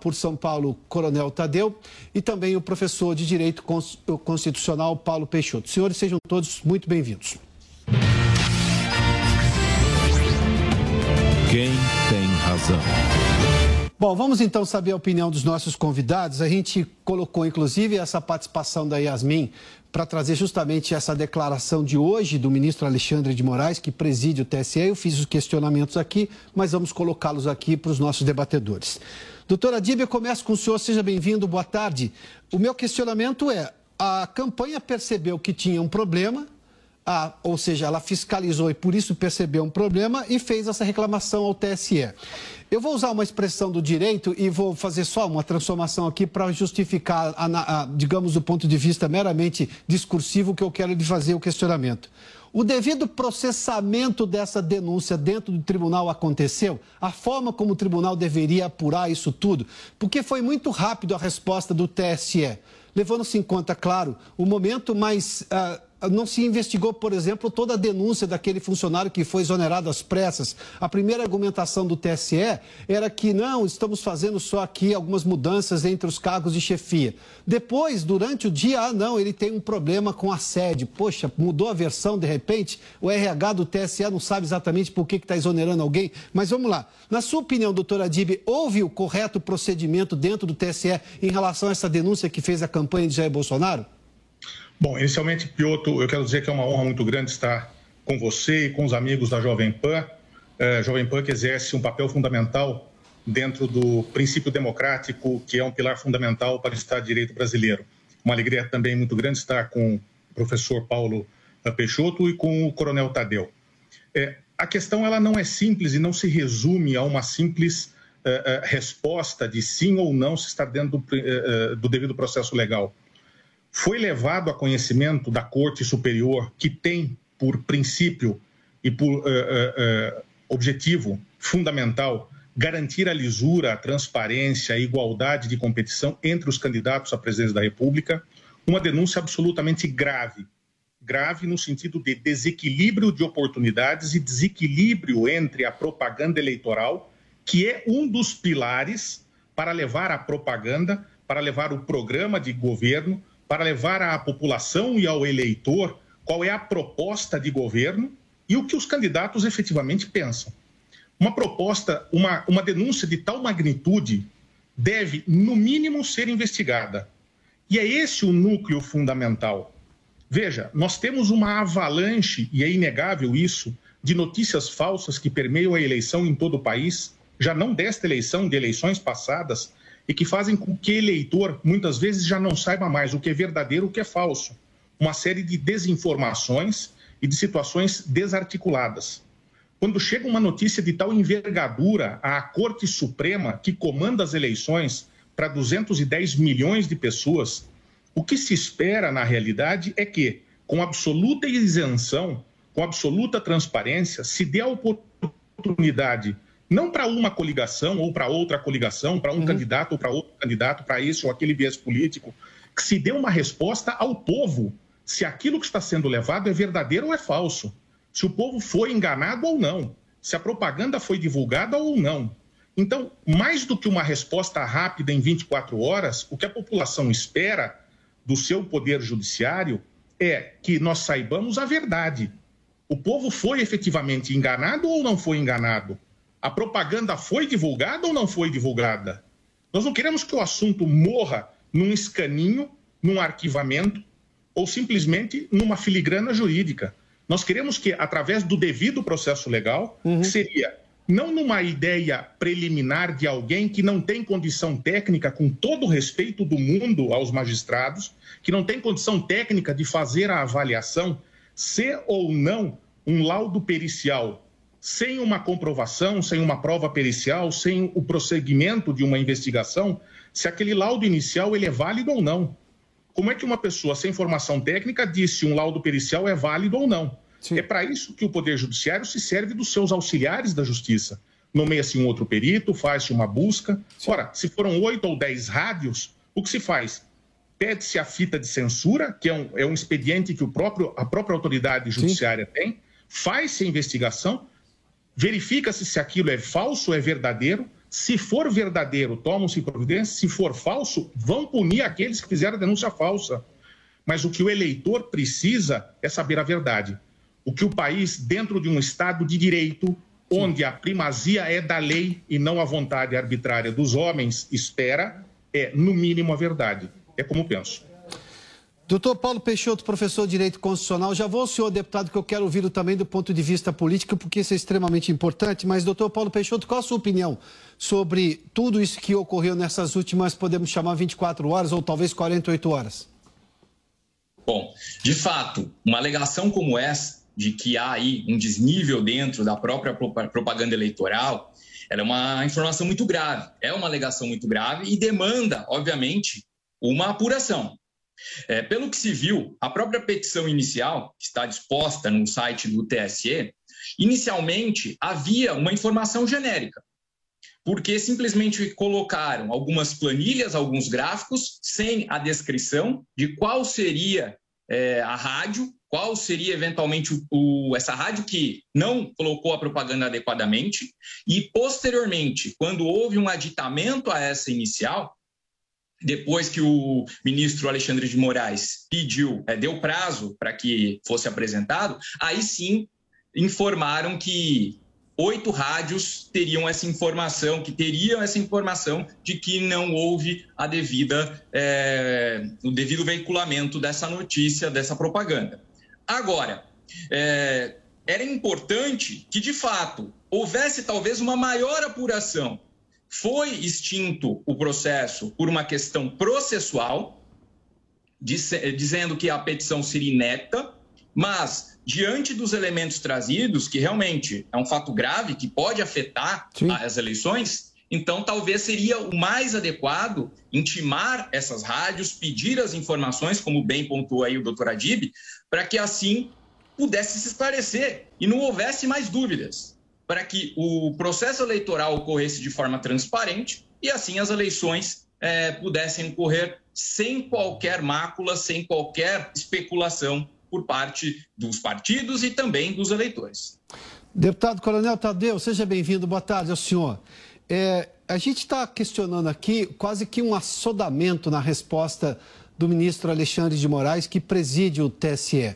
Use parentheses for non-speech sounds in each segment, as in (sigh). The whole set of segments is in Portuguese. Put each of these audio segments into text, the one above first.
por São Paulo, Coronel Tadeu, e também o professor de Direito Constitucional, Paulo Peixoto. Senhores, sejam todos muito bem-vindos. Quem tem razão? Bom, vamos então saber a opinião dos nossos convidados. A gente colocou, inclusive, essa participação da Yasmin para trazer justamente essa declaração de hoje do ministro Alexandre de Moraes, que preside o TSE. Eu fiz os questionamentos aqui, mas vamos colocá-los aqui para os nossos debatedores. Doutora Díbia, começo com o senhor, seja bem-vindo, boa tarde. O meu questionamento é: a campanha percebeu que tinha um problema, a, ou seja, ela fiscalizou e por isso percebeu um problema e fez essa reclamação ao TSE. Eu vou usar uma expressão do direito e vou fazer só uma transformação aqui para justificar, a, a, digamos, do ponto de vista meramente discursivo que eu quero lhe fazer o questionamento. O devido processamento dessa denúncia dentro do tribunal aconteceu? A forma como o tribunal deveria apurar isso tudo? Porque foi muito rápido a resposta do TSE, levando-se em conta, claro, o momento mais. Uh, não se investigou, por exemplo, toda a denúncia daquele funcionário que foi exonerado às pressas. A primeira argumentação do TSE era que não, estamos fazendo só aqui algumas mudanças entre os cargos de chefia. Depois, durante o dia, ah, não, ele tem um problema com a sede. Poxa, mudou a versão de repente? O RH do TSE não sabe exatamente por que está exonerando alguém. Mas vamos lá. Na sua opinião, doutora Adib, houve o correto procedimento dentro do TSE em relação a essa denúncia que fez a campanha de Jair Bolsonaro? Bom, inicialmente, Piotr, eu quero dizer que é uma honra muito grande estar com você e com os amigos da Jovem Pan. É, Jovem Pan que exerce um papel fundamental dentro do princípio democrático, que é um pilar fundamental para o Estado de Direito brasileiro. Uma alegria também muito grande estar com o professor Paulo Peixoto e com o coronel Tadeu. É, a questão ela não é simples e não se resume a uma simples uh, uh, resposta de sim ou não se está dentro do, do devido processo legal foi levado a conhecimento da Corte Superior, que tem por princípio e por uh, uh, uh, objetivo fundamental garantir a lisura, a transparência, a igualdade de competição entre os candidatos à presidência da República, uma denúncia absolutamente grave. Grave no sentido de desequilíbrio de oportunidades e desequilíbrio entre a propaganda eleitoral, que é um dos pilares para levar a propaganda, para levar o programa de governo, para levar à população e ao eleitor qual é a proposta de governo e o que os candidatos efetivamente pensam. Uma proposta, uma, uma denúncia de tal magnitude deve, no mínimo, ser investigada. E é esse o núcleo fundamental. Veja, nós temos uma avalanche, e é inegável isso, de notícias falsas que permeiam a eleição em todo o país, já não desta eleição, de eleições passadas, e que fazem com que eleitor muitas vezes já não saiba mais o que é verdadeiro o que é falso. Uma série de desinformações e de situações desarticuladas. Quando chega uma notícia de tal envergadura à Corte Suprema, que comanda as eleições para 210 milhões de pessoas, o que se espera na realidade é que, com absoluta isenção, com absoluta transparência, se dê a oportunidade não para uma coligação ou para outra coligação, para um uhum. candidato ou para outro candidato, para esse ou aquele viés político, que se dê uma resposta ao povo se aquilo que está sendo levado é verdadeiro ou é falso, se o povo foi enganado ou não, se a propaganda foi divulgada ou não. Então, mais do que uma resposta rápida em 24 horas, o que a população espera do seu poder judiciário é que nós saibamos a verdade. O povo foi efetivamente enganado ou não foi enganado? A propaganda foi divulgada ou não foi divulgada? Nós não queremos que o assunto morra num escaninho, num arquivamento ou simplesmente numa filigrana jurídica. Nós queremos que, através do devido processo legal, uhum. seria não numa ideia preliminar de alguém que não tem condição técnica, com todo o respeito do mundo aos magistrados, que não tem condição técnica de fazer a avaliação se ou não um laudo pericial sem uma comprovação, sem uma prova pericial, sem o prosseguimento de uma investigação, se aquele laudo inicial ele é válido ou não. Como é que uma pessoa sem formação técnica diz se um laudo pericial é válido ou não? Sim. É para isso que o Poder Judiciário se serve dos seus auxiliares da Justiça. Nomeia-se um outro perito, faz-se uma busca. Sim. Ora, se foram oito ou dez rádios, o que se faz? Pede-se a fita de censura, que é um, é um expediente que o próprio, a própria autoridade judiciária Sim. tem, faz-se a investigação, verifica-se se aquilo é falso ou é verdadeiro. Se for verdadeiro, tomam-se providências. Se for falso, vão punir aqueles que fizeram a denúncia falsa. Mas o que o eleitor precisa é saber a verdade. O que o país, dentro de um Estado de direito, onde a primazia é da lei e não a vontade arbitrária dos homens, espera, é, no mínimo, a verdade. É como penso. Doutor Paulo Peixoto, professor de Direito Constitucional, já vou ao senhor, deputado, que eu quero ouvi-lo também do ponto de vista político, porque isso é extremamente importante. Mas, doutor Paulo Peixoto, qual a sua opinião sobre tudo isso que ocorreu nessas últimas, podemos chamar, 24 horas ou talvez 48 horas? Bom, de fato, uma alegação como essa, de que há aí um desnível dentro da própria propaganda eleitoral, ela é uma informação muito grave, é uma alegação muito grave e demanda, obviamente, uma apuração. É, pelo que se viu, a própria petição inicial, que está disposta no site do TSE, inicialmente havia uma informação genérica, porque simplesmente colocaram algumas planilhas, alguns gráficos, sem a descrição de qual seria é, a rádio, qual seria eventualmente o, o, essa rádio que não colocou a propaganda adequadamente, e posteriormente, quando houve um aditamento a essa inicial, depois que o ministro Alexandre de Moraes pediu, é, deu prazo para que fosse apresentado, aí sim informaram que oito rádios teriam essa informação, que teriam essa informação de que não houve a devida, é, o devido veiculamento dessa notícia, dessa propaganda. Agora, é, era importante que, de fato, houvesse talvez uma maior apuração foi extinto o processo por uma questão processual, dizendo que a petição seria inepta, mas, diante dos elementos trazidos, que realmente é um fato grave que pode afetar Sim. as eleições, então talvez seria o mais adequado intimar essas rádios, pedir as informações, como bem pontuou aí o doutor Adib, para que assim pudesse se esclarecer e não houvesse mais dúvidas para que o processo eleitoral ocorresse de forma transparente e assim as eleições é, pudessem ocorrer sem qualquer mácula, sem qualquer especulação por parte dos partidos e também dos eleitores. Deputado Coronel Tadeu, seja bem-vindo. Boa tarde ao senhor. É, a gente está questionando aqui quase que um assodamento na resposta do ministro Alexandre de Moraes, que preside o TSE.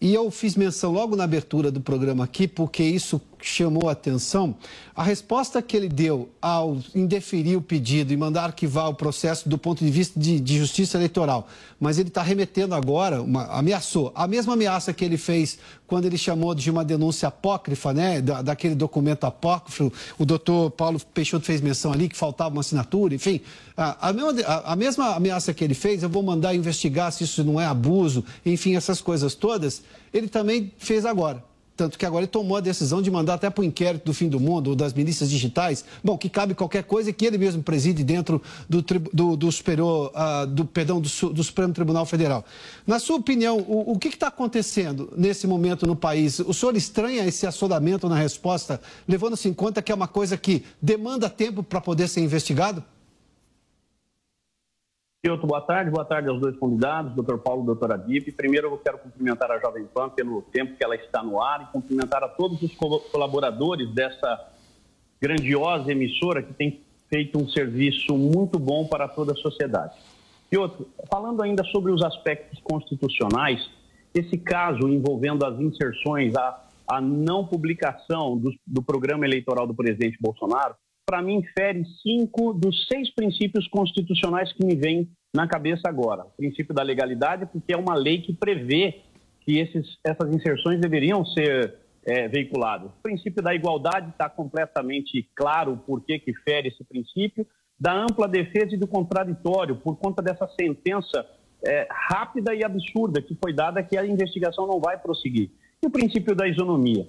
E eu fiz menção logo na abertura do programa aqui, porque isso chamou a atenção. A resposta que ele deu ao indeferir o pedido e mandar arquivar o processo do ponto de vista de, de justiça eleitoral, mas ele está remetendo agora, uma, ameaçou, a mesma ameaça que ele fez quando ele chamou de uma denúncia apócrifa, né, da, daquele documento apócrifo, o doutor Paulo Peixoto fez menção ali que faltava uma assinatura, enfim, a, a, mesma, a, a mesma ameaça que ele fez, eu vou mandar investigar se isso não é abuso, enfim, essas coisas todas, ele também fez agora. Tanto que agora ele tomou a decisão de mandar até para o inquérito do fim do mundo, das milícias digitais, bom, que cabe qualquer coisa que ele mesmo preside dentro do, do, do superior, uh, do, perdão, do, do, Supremo Tribunal Federal. Na sua opinião, o, o que está acontecendo nesse momento no país? O senhor estranha esse assodamento na resposta, levando-se em conta que é uma coisa que demanda tempo para poder ser investigado? Piotr, boa tarde. Boa tarde aos dois convidados, doutor Paulo e doutora Adip. Primeiro, eu quero cumprimentar a Jovem Pan pelo tempo que ela está no ar e cumprimentar a todos os colaboradores dessa grandiosa emissora que tem feito um serviço muito bom para toda a sociedade. Piotr, falando ainda sobre os aspectos constitucionais, esse caso envolvendo as inserções, a, a não publicação do, do programa eleitoral do presidente Bolsonaro, para mim, fere cinco dos seis princípios constitucionais que me vêm na cabeça agora. O princípio da legalidade, porque é uma lei que prevê que esses, essas inserções deveriam ser é, veiculadas. O princípio da igualdade está completamente claro porquê que fere esse princípio. Da ampla defesa e do contraditório, por conta dessa sentença é, rápida e absurda que foi dada que a investigação não vai prosseguir. E o princípio da isonomia.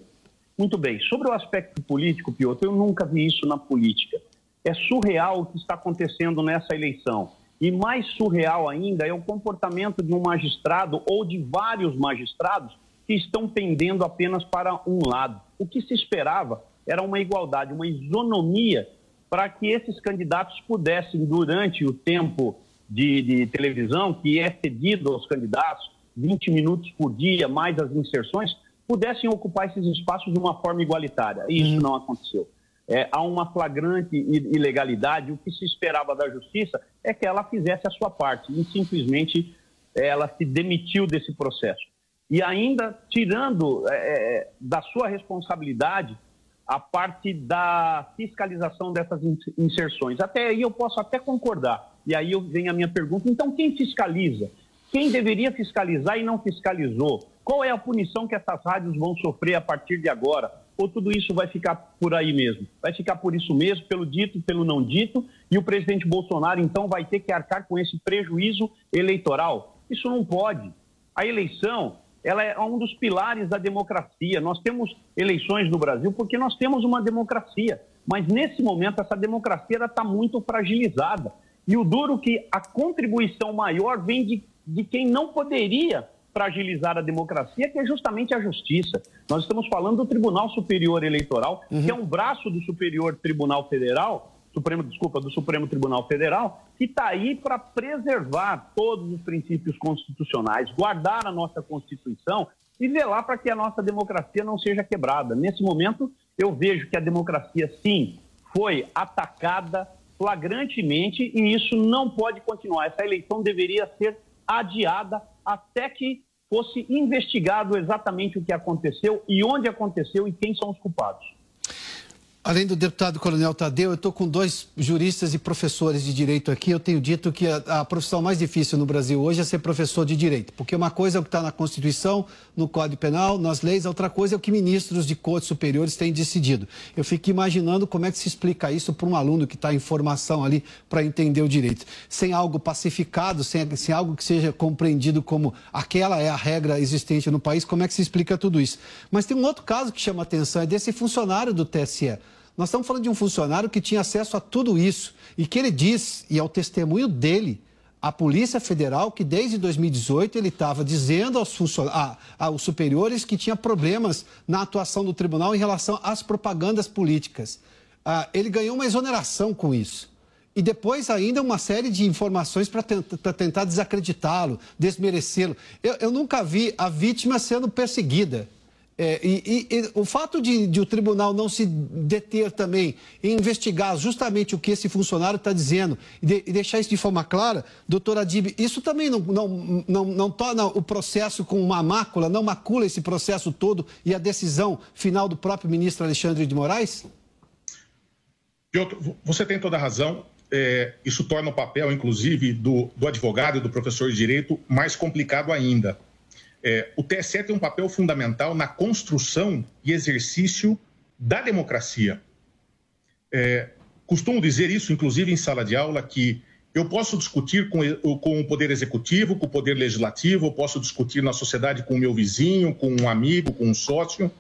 Muito bem. Sobre o aspecto político, Piotr, eu nunca vi isso na política. É surreal o que está acontecendo nessa eleição. E mais surreal ainda é o comportamento de um magistrado ou de vários magistrados que estão pendendo apenas para um lado. O que se esperava era uma igualdade, uma isonomia para que esses candidatos pudessem, durante o tempo de, de, televisão, que é cedido aos candidatos, 20 minutos por dia, mais as inserções, pudessem ocupar esses espaços de uma forma igualitária. E isso uhum. não aconteceu. É, há uma flagrante ilegalidade. O que se esperava da justiça é que ela fizesse a sua parte e simplesmente ela se demitiu desse processo. E ainda tirando é, é da sua responsabilidade a parte da fiscalização dessas inserções. Até aí eu posso até concordar. E aí vem a minha pergunta: então quem fiscaliza? Quem deveria fiscalizar e não fiscalizou? Qual é a punição que essas rádios vão sofrer a partir de agora? Ou tudo isso vai ficar por aí mesmo? Vai ficar por isso mesmo, pelo dito pelo não dito, e o presidente Bolsonaro então vai ter que arcar com esse prejuízo eleitoral? Isso não pode. A eleição, ela é um dos pilares da democracia. Nós temos eleições no Brasil porque nós temos uma democracia, mas nesse momento essa democracia está muito fragilizada. E o duro que a contribuição maior vem de, de quem não poderia fragilizar a democracia, que é justamente a justiça. Nós estamos falando do Tribunal Superior Eleitoral, uhum. que é um braço do Superior Tribunal Federal, Supremo, desculpa, do Supremo Tribunal Federal, que está aí para preservar todos os princípios constitucionais, guardar a nossa Constituição e velar para que a nossa democracia não seja quebrada. Nesse momento, eu vejo que a democracia, sim, foi atacada flagrantemente e isso não pode continuar. Essa eleição deveria ser adiada até que fosse investigado exatamente o que aconteceu e onde aconteceu e quem são os culpados. Além do deputado Coronel Tadeu, eu estou com dois juristas e professores de direito aqui. Eu tenho dito que a, a, profissão mais difícil no Brasil hoje é ser professor de direito, porque uma coisa é o que está na Constituição, no Código Penal, nas leis, outra coisa é o que ministros de cortes superiores têm decidido. Eu fico imaginando como é que se explica isso para um aluno que está em formação ali para entender o direito. Sem algo pacificado, sem, sem algo que seja compreendido como aquela é a regra existente no país, como é que se explica tudo isso? Mas tem um outro caso que chama atenção, é desse funcionário do TSE. Nós estamos falando de um funcionário que tinha acesso a tudo isso e que ele diz, e é o testemunho dele, a Polícia Federal, que desde 2018 ele estava dizendo aos, a, aos superiores que tinha problemas na atuação do tribunal em relação às propagandas políticas. Ah, ele ganhou uma exoneração com isso. E depois ainda uma série de informações para tentar desacreditá-lo, desmerecê-lo. Eu, eu nunca vi a vítima sendo perseguida. É, e, e, e, o fato de, de, o tribunal não se deter também em investigar justamente o que esse funcionário está dizendo e, de, e, deixar isso de forma clara, doutora Adib, isso também não, não, não, não, torna o processo com uma mácula, não macula esse processo todo e a decisão final do próprio ministro Alexandre de Moraes? Piotr, você tem toda a razão. É, isso torna o papel, inclusive, do, do advogado e do professor de direito mais complicado ainda é, o TSE tem um papel fundamental na construção e exercício da democracia. É, costumo dizer isso, inclusive em sala de aula, que eu posso discutir com, com o poder executivo, com o poder legislativo, eu posso discutir na sociedade com o meu vizinho, com um amigo, com um sócio.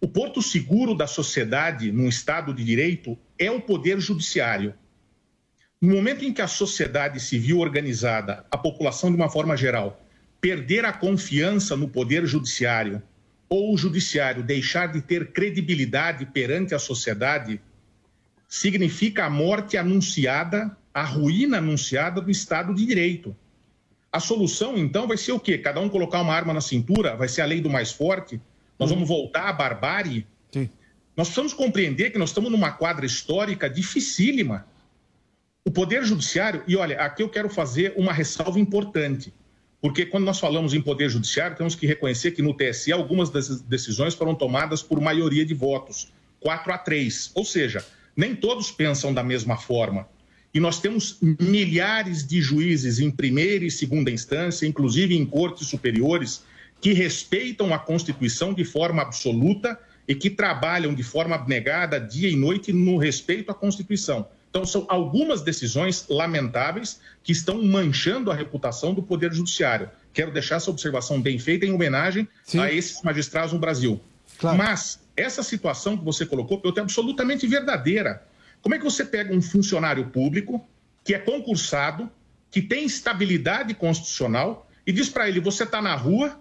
O porto seguro da sociedade num Estado de direito é o poder judiciário. No momento em que a sociedade civil organizada, a população de uma forma geral, perder a confiança no poder judiciário ou o judiciário deixar de ter credibilidade perante a sociedade, significa a morte anunciada, a ruína anunciada do Estado de Direito. A solução, então, vai ser o quê? Cada um colocar uma arma na cintura? Vai ser a lei do mais forte? Nós vamos voltar à barbárie? Sim. Nós precisamos compreender que nós estamos numa quadra histórica dificílima. O Poder Judiciário, e olha, aqui eu quero fazer uma ressalva importante. Porque quando nós falamos em poder judiciário, temos que reconhecer que no TSE algumas dessas decisões foram tomadas por maioria de votos, 4 a 3. Ou seja, nem todos pensam da mesma forma. E nós temos milhares de juízes em primeira e segunda instância, inclusive em cortes superiores, que respeitam a Constituição de forma absoluta e que trabalham de forma abnegada dia e noite no respeito à Constituição. Então, são algumas decisões lamentáveis que estão manchando a reputação do Poder Judiciário. Quero deixar essa observação bem feita em homenagem Sim. a esses magistrados no Brasil. Claro. Mas essa situação que você colocou, eu tenho absolutamente verdadeira. Como é que você pega um funcionário público que é concursado, que tem estabilidade constitucional e diz para ele: você está na rua,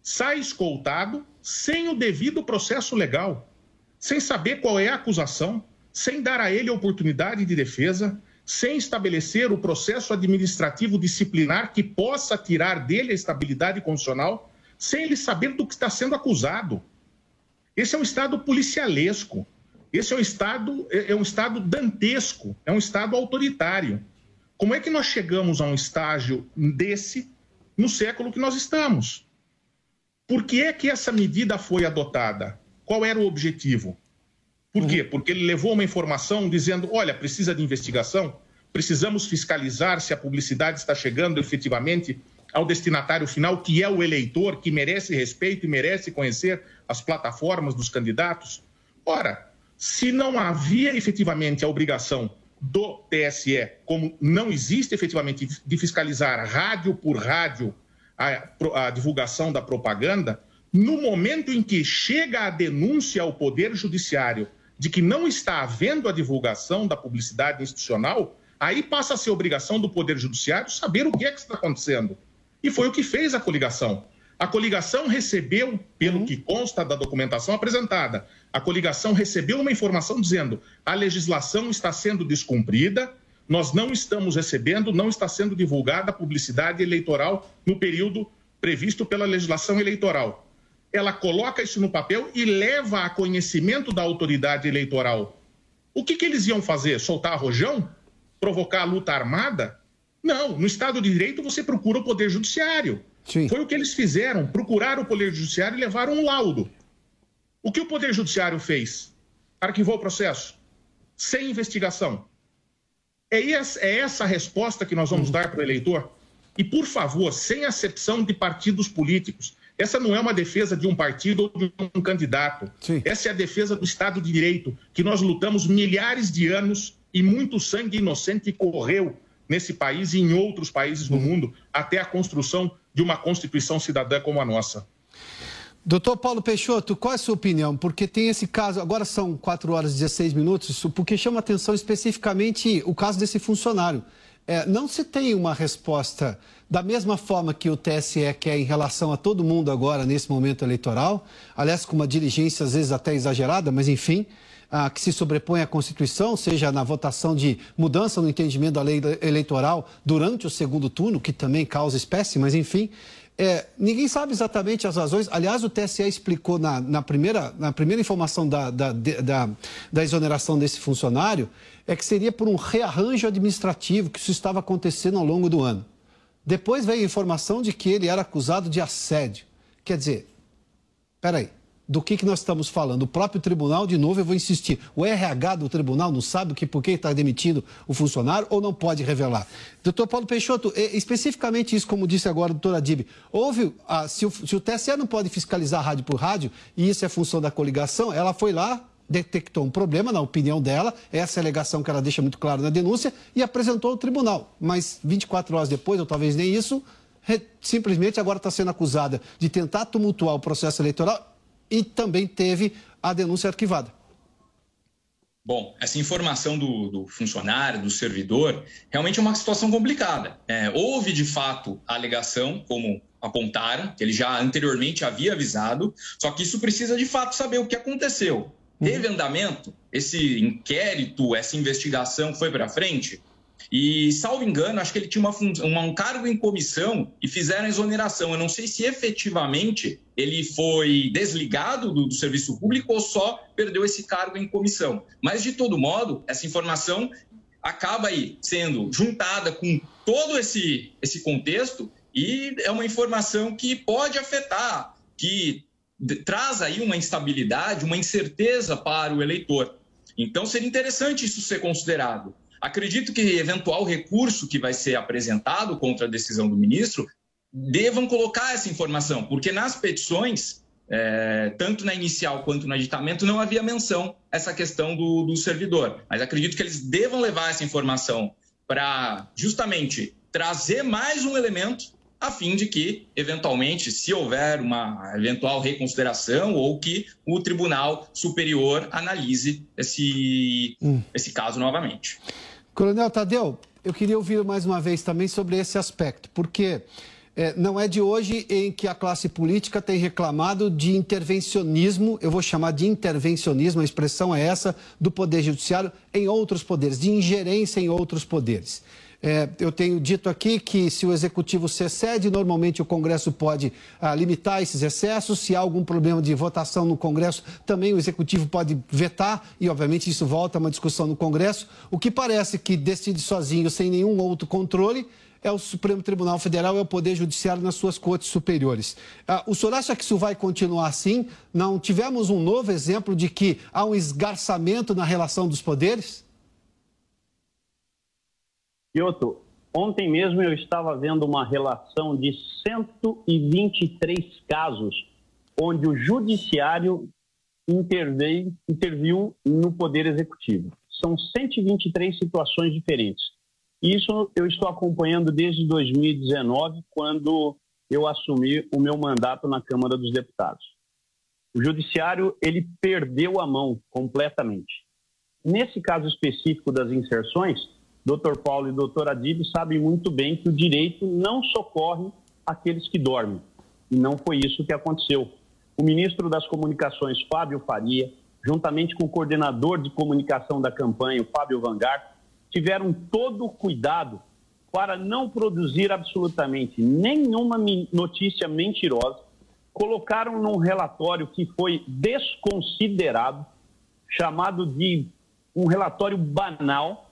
sai escoltado, sem o devido processo legal, sem saber qual é a acusação, sem dar a ele oportunidade de defesa, sem estabelecer o processo administrativo disciplinar que possa tirar dele a estabilidade constitucional, sem ele saber do que está sendo acusado. Esse é um Estado policialesco. Esse é um Estado, é, é um Estado dantesco, é um Estado autoritário. Como é que nós chegamos a um estágio desse no século que nós estamos? Por que é que essa medida foi adotada? Qual era o objetivo? Por quê? Porque ele levou uma informação dizendo: olha, precisa de investigação, precisamos fiscalizar se a publicidade está chegando efetivamente ao destinatário final, que é o eleitor, que merece respeito e merece conhecer as plataformas dos candidatos. Ora, se não havia efetivamente a obrigação do TSE, como não existe efetivamente de fiscalizar rádio por rádio a, a divulgação da propaganda, no momento em que chega a denúncia ao Poder Judiciário de que não está havendo a divulgação da publicidade institucional, aí passa a ser obrigação do Poder Judiciário saber o que é que está acontecendo. E foi o que fez a coligação. A coligação recebeu, pelo que consta da documentação apresentada, a coligação recebeu uma informação dizendo a legislação está sendo descumprida, nós não estamos recebendo, não está sendo divulgada a publicidade eleitoral no período previsto pela legislação eleitoral ela coloca isso no papel e leva a conhecimento da autoridade eleitoral. O que, que eles iam fazer? Soltar rojão? Provocar a luta armada? Não, no Estado de Direito você procura o Poder Judiciário. Sim. Foi o que eles fizeram, procuraram o Poder Judiciário e levaram um laudo. O que o Poder Judiciário fez? Arquivou o processo, sem investigação. É essa, é essa a resposta que nós vamos uhum. dar para o eleitor? E, por favor, sem acepção de partidos políticos. Essa não é uma defesa de um partido ou de um candidato. Sim. Essa é a defesa do Estado de Direito, que nós lutamos milhares de anos e muito sangue inocente correu nesse país e em outros países do mundo até a construção de uma Constituição cidadã como a nossa. Doutor Paulo Peixoto, qual é a sua opinião? Porque tem esse caso, agora são 4 horas e 16 minutos, porque chama atenção especificamente o caso desse funcionário. É, não se tem uma resposta da mesma forma que o TSE quer em relação a todo mundo agora, nesse momento eleitoral, aliás, com uma diligência às vezes até exagerada, mas enfim, que se sobrepõe à Constituição, seja na votação de mudança no entendimento da lei eleitoral durante o segundo turno, que também causa espécie, mas enfim. É, ninguém sabe exatamente as razões. Aliás, o TSE explicou na, na primeira, na primeira informação da, da, da, da exoneração desse funcionário, é que seria por um rearranjo administrativo que isso estava acontecendo ao longo do ano. Depois veio a informação de que ele era acusado de assédio. Quer dizer, peraí, do que, que nós estamos falando? O próprio tribunal, de novo, eu vou insistir. O RH do tribunal não sabe o que, por que está demitindo o funcionário ou não pode revelar? Doutor Paulo Peixoto, especificamente isso, como disse agora a doutora Dib, houve, ah, se, o, se o TSE não pode fiscalizar rádio por rádio, e isso é função da coligação, ela foi lá, detectou um problema, na opinião dela, essa é a alegação que ela deixa muito claro na denúncia, e apresentou ao tribunal. Mas 24 horas depois, ou talvez nem isso, simplesmente agora está sendo acusada de tentar tumultuar o processo eleitoral e também teve a denúncia arquivada. Bom, essa informação do, do, funcionário, do servidor, realmente é uma situação complicada. É, houve, de fato, a alegação, como apontaram, que ele já anteriormente havia avisado, só que isso precisa, de fato, saber o que aconteceu. Teve andamento? Esse inquérito, essa investigação foi para frente? E, salvo engano, acho que ele tinha uma, um cargo em comissão e fizeram a exoneração. Eu não sei se efetivamente ele foi desligado do, do, serviço público ou só perdeu esse cargo em comissão. Mas, de todo modo, essa informação acaba aí sendo juntada com todo esse, esse contexto e é uma informação que pode afetar, que traz aí uma instabilidade, uma incerteza para o eleitor. Então, seria interessante isso ser considerado. Acredito que eventual recurso que vai ser apresentado contra a decisão do ministro devam colocar essa informação, porque nas petições, é, tanto na inicial quanto no aditamento, não havia menção essa questão do, do servidor. Mas acredito que eles devam levar essa informação para justamente trazer mais um elemento a fim de que, eventualmente, se houver uma eventual reconsideração ou que o Tribunal Superior analise esse, hum. esse caso novamente. Coronel Tadeu, eu queria ouvir mais uma vez também sobre esse aspecto, porque é, não é de hoje em que a classe política tem reclamado de intervencionismo, eu vou chamar de intervencionismo, a expressão é essa, do Poder Judiciário em outros poderes, de ingerência em outros poderes. É, eu tenho dito aqui que se o executivo se excede, normalmente o Congresso pode ah, limitar esses excessos. Se há algum problema de votação no Congresso, também o executivo pode vetar, e obviamente isso volta a uma discussão no Congresso. O que parece que decide sozinho, sem nenhum outro controle, é o Supremo Tribunal Federal, é o Poder Judiciário nas suas cortes superiores. Ah, o senhor acha que isso vai continuar assim? Não tivemos um novo exemplo de que há um esgarçamento na relação dos poderes? Kyoto, ontem mesmo eu estava vendo uma relação de 123 casos onde o judiciário interveio, interviu no poder executivo. São 123 situações diferentes. Isso eu estou acompanhando desde 2019, quando eu assumi o meu mandato na Câmara dos Deputados. O judiciário ele perdeu a mão completamente. Nesse caso específico das inserções, Dr. Paulo e Dr. Adib sabem muito bem que o direito não socorre aqueles que dormem. E não foi isso que aconteceu. O ministro das Comunicações, Fábio Faria, juntamente com o coordenador de comunicação da campanha, Fábio Vangar, tiveram todo o cuidado para não produzir absolutamente nenhuma notícia mentirosa, colocaram num relatório que foi desconsiderado, chamado de um relatório banal,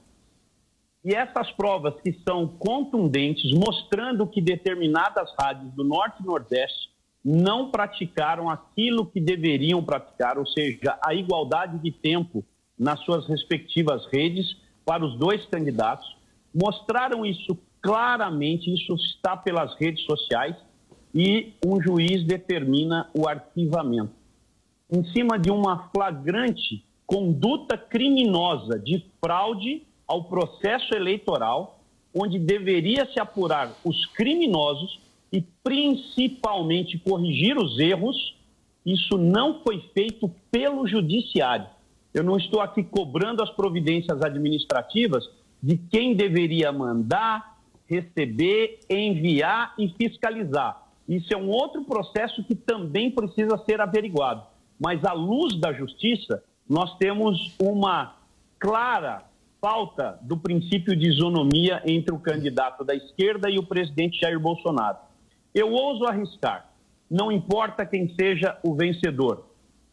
e essas provas que são contundentes, mostrando que determinadas rádios do Norte e Nordeste não praticaram aquilo que deveriam praticar, ou seja, a igualdade de tempo nas suas respectivas redes para os dois candidatos, mostraram isso claramente, isso está pelas redes sociais, e um juiz determina o arquivamento. Em cima de uma flagrante conduta criminosa de fraude ao processo eleitoral, onde deveria se apurar os criminosos e principalmente corrigir os erros, isso não foi feito pelo judiciário. Eu não estou aqui cobrando as providências administrativas de quem deveria mandar, receber, enviar e fiscalizar. Isso é um outro processo que também precisa ser averiguado. Mas, à luz da justiça, nós temos uma clara falta do princípio de isonomia entre o candidato da esquerda e o presidente Jair Bolsonaro. Eu ouso arriscar, não importa quem seja o vencedor.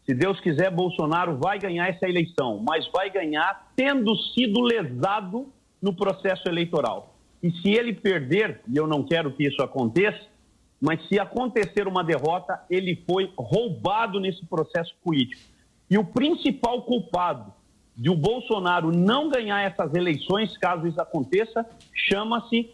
Se Deus quiser, Bolsonaro vai ganhar essa eleição, mas vai ganhar tendo sido lesado no processo eleitoral. E se ele perder, e eu não quero que isso aconteça, mas se acontecer uma derrota, ele foi roubado nesse processo político. E o principal culpado de o Bolsonaro não ganhar essas eleições, caso isso aconteça, chama-se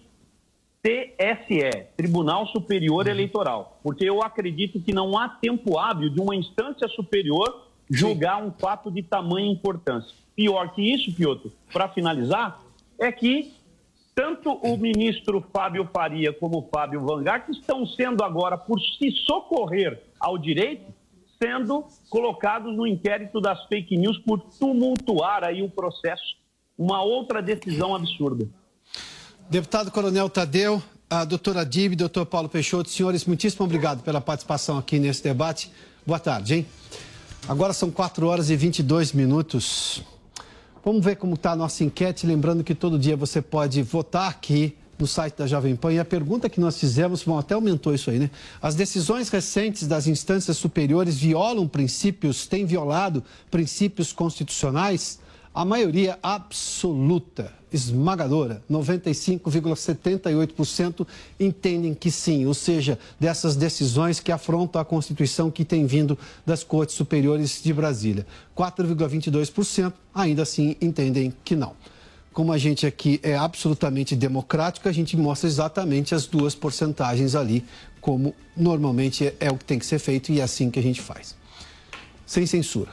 TSE, Tribunal Superior uhum. Eleitoral. Porque eu acredito que não há tempo hábil de uma instância superior julgar Sim. um fato de tamanha importância. Pior que isso, Piotr, para finalizar, é que tanto o ministro Fábio Faria como o Fábio Vangar, que estão sendo agora, por se socorrer ao direito, sendo colocados no inquérito das fake news por tumultuar aí o processo. Uma outra decisão absurda. Deputado Coronel Tadeu, a doutora Dib, doutor Paulo Peixoto, senhores, muitíssimo obrigado pela participação aqui nesse debate. Boa tarde, hein? Agora são 4 horas e 22 minutos. Vamos ver como está a nossa enquete. Lembrando que todo dia você pode votar aqui no site da Jovem Pan. E a pergunta que nós fizemos, bom, até aumentou isso aí, né? As decisões recentes das instâncias superiores violam princípios, têm violado princípios constitucionais? A maioria absoluta, esmagadora, 95,78% entendem que sim, ou seja, dessas decisões que afrontam a Constituição que tem vindo das Cortes Superiores de Brasília. 4,22% ainda assim entendem que não como a gente aqui é absolutamente democrático, a gente mostra exatamente as duas porcentagens ali, como normalmente é, o que tem que ser feito e é assim que a gente faz. Sem censura.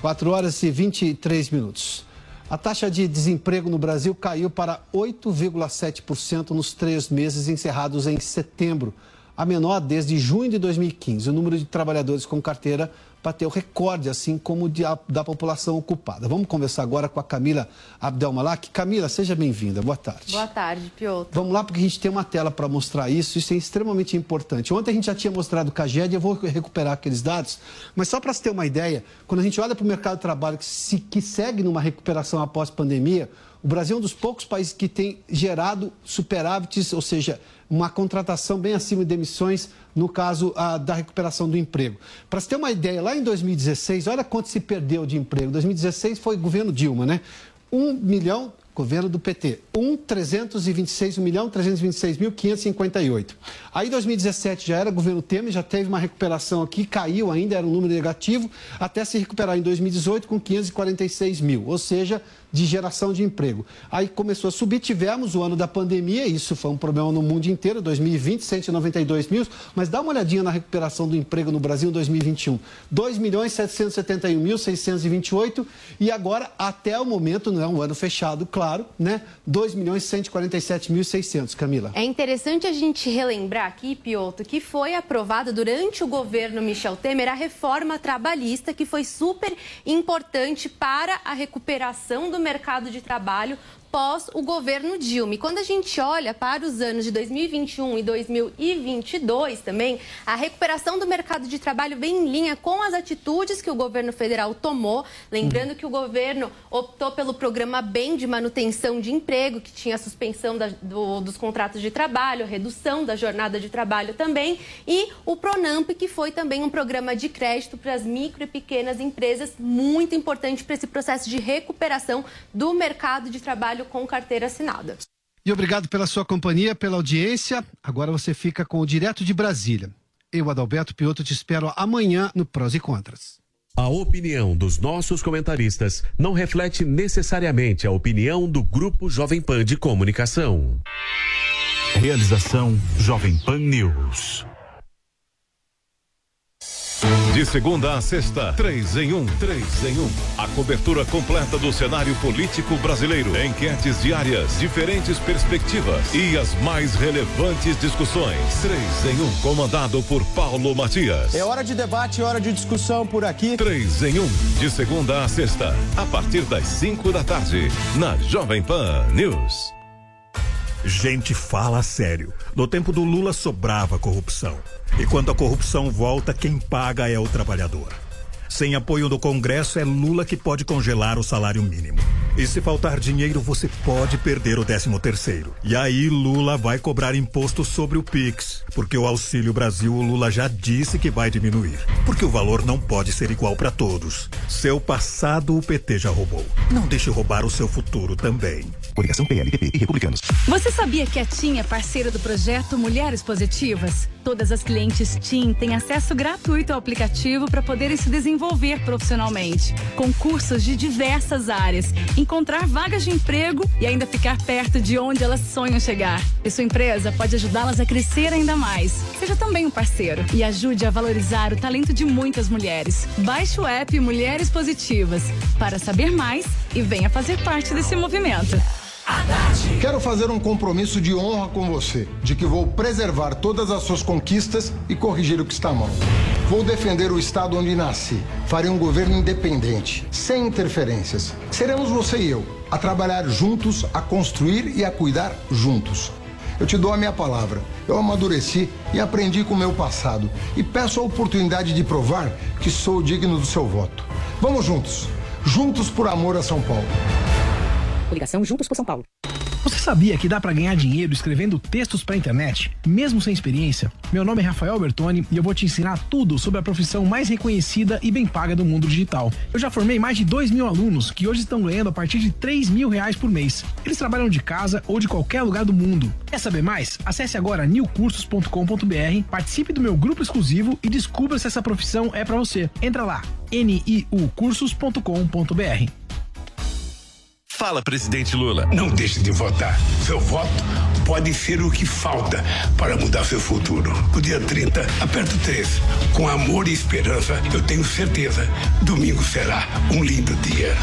4 horas e 23 minutos. A taxa de desemprego no Brasil caiu para 8,7% nos três meses encerrados em setembro, a menor desde junho de 2015. O número de trabalhadores com carteira bateu recorde, assim como de, a, da população ocupada. Vamos conversar agora com a Camila Abdelmalak. Camila, seja bem-vinda. Boa tarde. Boa tarde, Piotr. Vamos lá, porque a gente tem uma tela para mostrar isso. Isso é extremamente importante. Ontem a gente já tinha mostrado o CAGED, eu vou recuperar aqueles dados. Mas só para se ter uma ideia, quando a gente olha para o mercado de trabalho que, se, que segue numa recuperação após pandemia, o Brasil é um dos poucos países que tem gerado superávites, ou seja, uma contratação bem acima de emissões no caso da recuperação do emprego. Para você ter uma ideia, lá em 2016, olha quanto se perdeu de emprego. 2016 foi governo Dilma, né? 1 milhão governo do PT, 1 326 1 milhão 326 mil 558. Aí 2017 já era governo Temer, já teve uma recuperação aqui, caiu ainda, era um número negativo, até se recuperar em 2018 com 546 mil, ou seja, de geração de emprego. Aí começou a subir, tivemos o ano da pandemia, isso foi um problema no mundo inteiro, 2020, 192 mil, mas dá uma olhadinha na recuperação do emprego no Brasil em 2021. 2 milhões 771 mil 628 e agora, até o momento, não é um ano fechado, claro, né? 2 milhões 147 mil 600, Camila. É interessante a gente relembrar aqui, Pioto, que foi aprovada durante o governo Michel Temer a reforma trabalhista, que foi super importante para a recuperação do mercado de trabalho pós o governo Dilma. E quando a gente olha para os anos de 2021 e 2022 também, a recuperação do mercado de trabalho vem em linha com as atitudes que o governo federal tomou. Lembrando que o governo optou pelo programa BEM de manutenção de emprego, que tinha suspensão da, do, dos contratos de trabalho, redução da jornada de trabalho também, e o Pronamp, que foi também um programa de crédito para as micro e pequenas empresas, muito importante para esse processo de recuperação do mercado de trabalho com carteira assinada. E obrigado pela sua companhia, pela audiência. Agora você fica com o Direto de Brasília. Eu, Adalberto Piotto, te espero amanhã no Prós e Contras. A opinião dos nossos comentaristas não reflete necessariamente a opinião do Grupo Jovem Pan de Comunicação. Realização Jovem Pan News. De segunda a sexta, três em um, três em um. A cobertura completa do cenário político brasileiro. Enquetes diárias, diferentes perspectivas e as mais relevantes discussões. Três em um, comandado por Paulo Matias. É hora de debate, hora de discussão por aqui. Três em um, de segunda a sexta, a partir das cinco da tarde, na Jovem Pan News. Gente fala sério. No tempo do Lula sobrava corrupção. E quando a corrupção volta, quem paga é o trabalhador. Sem apoio do Congresso, é Lula que pode congelar o salário mínimo. E se faltar dinheiro, você pode perder o 13 terceiro. E aí Lula vai cobrar imposto sobre o Pix, porque o Auxílio Brasil o Lula já disse que vai diminuir, porque o valor não pode ser igual para todos. Seu passado o PT já roubou. Não deixe roubar o seu futuro também. Coligação PLPP e Republicanos. Você sabia que a TIM é parceira do projeto Mulheres Positivas? Todas as clientes TIM têm acesso gratuito ao aplicativo para poderem se desenvolver profissionalmente, com cursos de diversas áreas, encontrar vagas de emprego e ainda ficar perto de onde elas sonham chegar. E sua empresa pode ajudá-las a crescer ainda mais. Seja também um parceiro e ajude a valorizar o talento de muitas mulheres. Baixe o app Mulheres Positivas para saber mais e venha fazer parte desse movimento. Quero fazer um compromisso de honra com você, de que vou preservar todas as suas conquistas e corrigir o que está mal. Vou defender o estado onde nasci. Farei um governo independente, sem interferências. Seremos você e eu, a trabalhar juntos, a construir e a cuidar juntos. Eu te dou a minha palavra. Eu amadureci e aprendi com o meu passado. E peço a oportunidade de provar que sou digno do seu voto. Vamos juntos. Juntos por amor a São Paulo. Coligação Juntos por São Paulo. Você sabia que dá para ganhar dinheiro escrevendo textos para internet, mesmo sem experiência? Meu nome é Rafael Bertoni e eu vou te ensinar tudo sobre a profissão mais reconhecida e bem paga do mundo digital. Eu já formei mais de 2 mil alunos que hoje estão ganhando a partir de 3 mil reais por mês. Eles trabalham de casa ou de qualquer lugar do mundo. Quer saber mais? Acesse agora newcursos.com.br, participe do meu grupo exclusivo e descubra se essa profissão é para você. Entra lá, niucursos.com.br. Fala, presidente Lula. Não deixe de votar. Seu voto pode ser o que falta para mudar seu futuro. O dia 30, aperto 3. Com amor e esperança, eu tenho certeza, domingo será um lindo dia.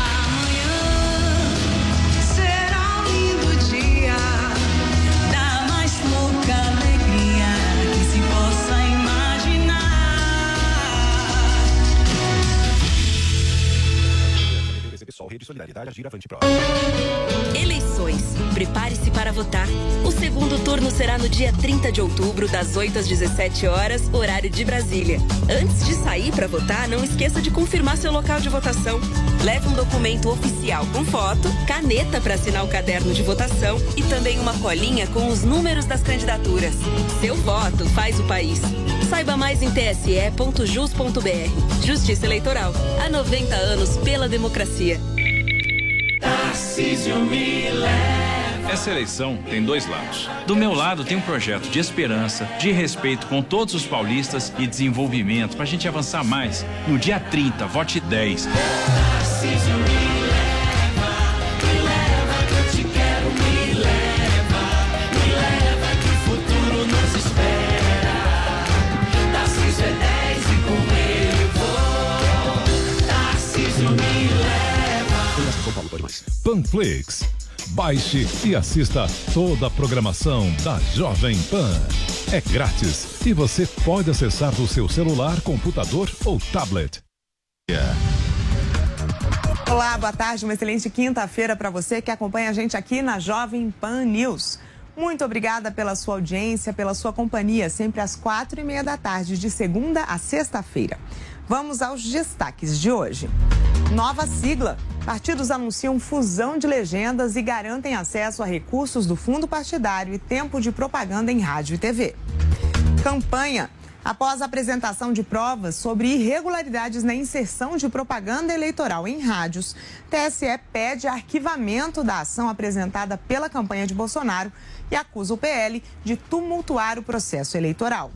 Rede Solidariedade Agir Avante Pro. Eleições. Prepare-se para votar. O segundo turno será no dia 30 de outubro, das 8 às 17 horas, horário de Brasília. Antes de sair para votar, não esqueça de confirmar seu local de votação. Leve um documento oficial com foto, caneta para assinar o caderno de votação e também uma colinha com os números das candidaturas. Seu voto faz o país. Saiba mais em tse.jus.br. Justiça Eleitoral. Há 90 anos pela democracia. Tarcísio me leva. Essa eleição tem dois lados. Do meu lado tem um projeto de esperança, de respeito com todos os paulistas e desenvolvimento para a gente avançar mais. No dia 30, vote 10. Tarcísio me Panflix. Baixe e assista toda a programação da Jovem Pan. É grátis e você pode acessar do seu celular, computador ou tablet. Olá, boa tarde, uma excelente quinta-feira para você que acompanha a gente aqui na Jovem Pan News. Muito obrigada pela sua audiência, pela sua companhia, sempre às quatro e meia da tarde, de segunda a sexta-feira. Vamos aos destaques de hoje. Nova sigla. Partidos anunciam fusão de legendas e garantem acesso a recursos do fundo partidário e tempo de propaganda em rádio e TV. Campanha. Após a apresentação de provas sobre irregularidades na inserção de propaganda eleitoral em rádios, TSE pede arquivamento da ação apresentada pela campanha de Bolsonaro e acusa o PL de tumultuar o processo eleitoral.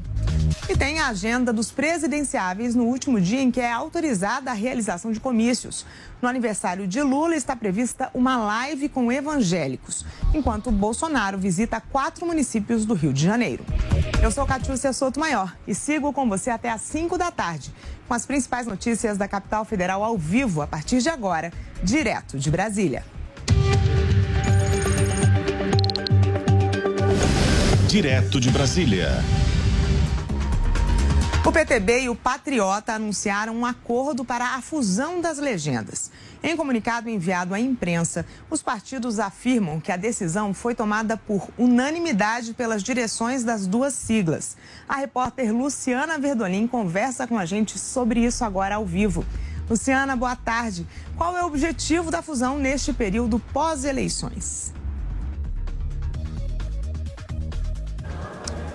E tem a agenda dos presidenciáveis no último dia em que é autorizada a realização de comícios. No aniversário de Lula está prevista uma live com evangélicos, enquanto Bolsonaro visita quatro municípios do Rio de Janeiro. Eu sou Catiúcia Souto Maior e sigo com você até às 5 da tarde, com as principais notícias da capital federal ao vivo a partir de agora, direto de Brasília. Direto de Brasília. O PTB e o Patriota anunciaram um acordo para a fusão das legendas. Em comunicado enviado à imprensa, os partidos afirmam que a decisão foi tomada por unanimidade pelas direções das duas siglas. A repórter Luciana Verdolim conversa com a gente sobre isso agora ao vivo. Luciana, boa tarde. Qual é o objetivo da fusão neste período pós-eleições?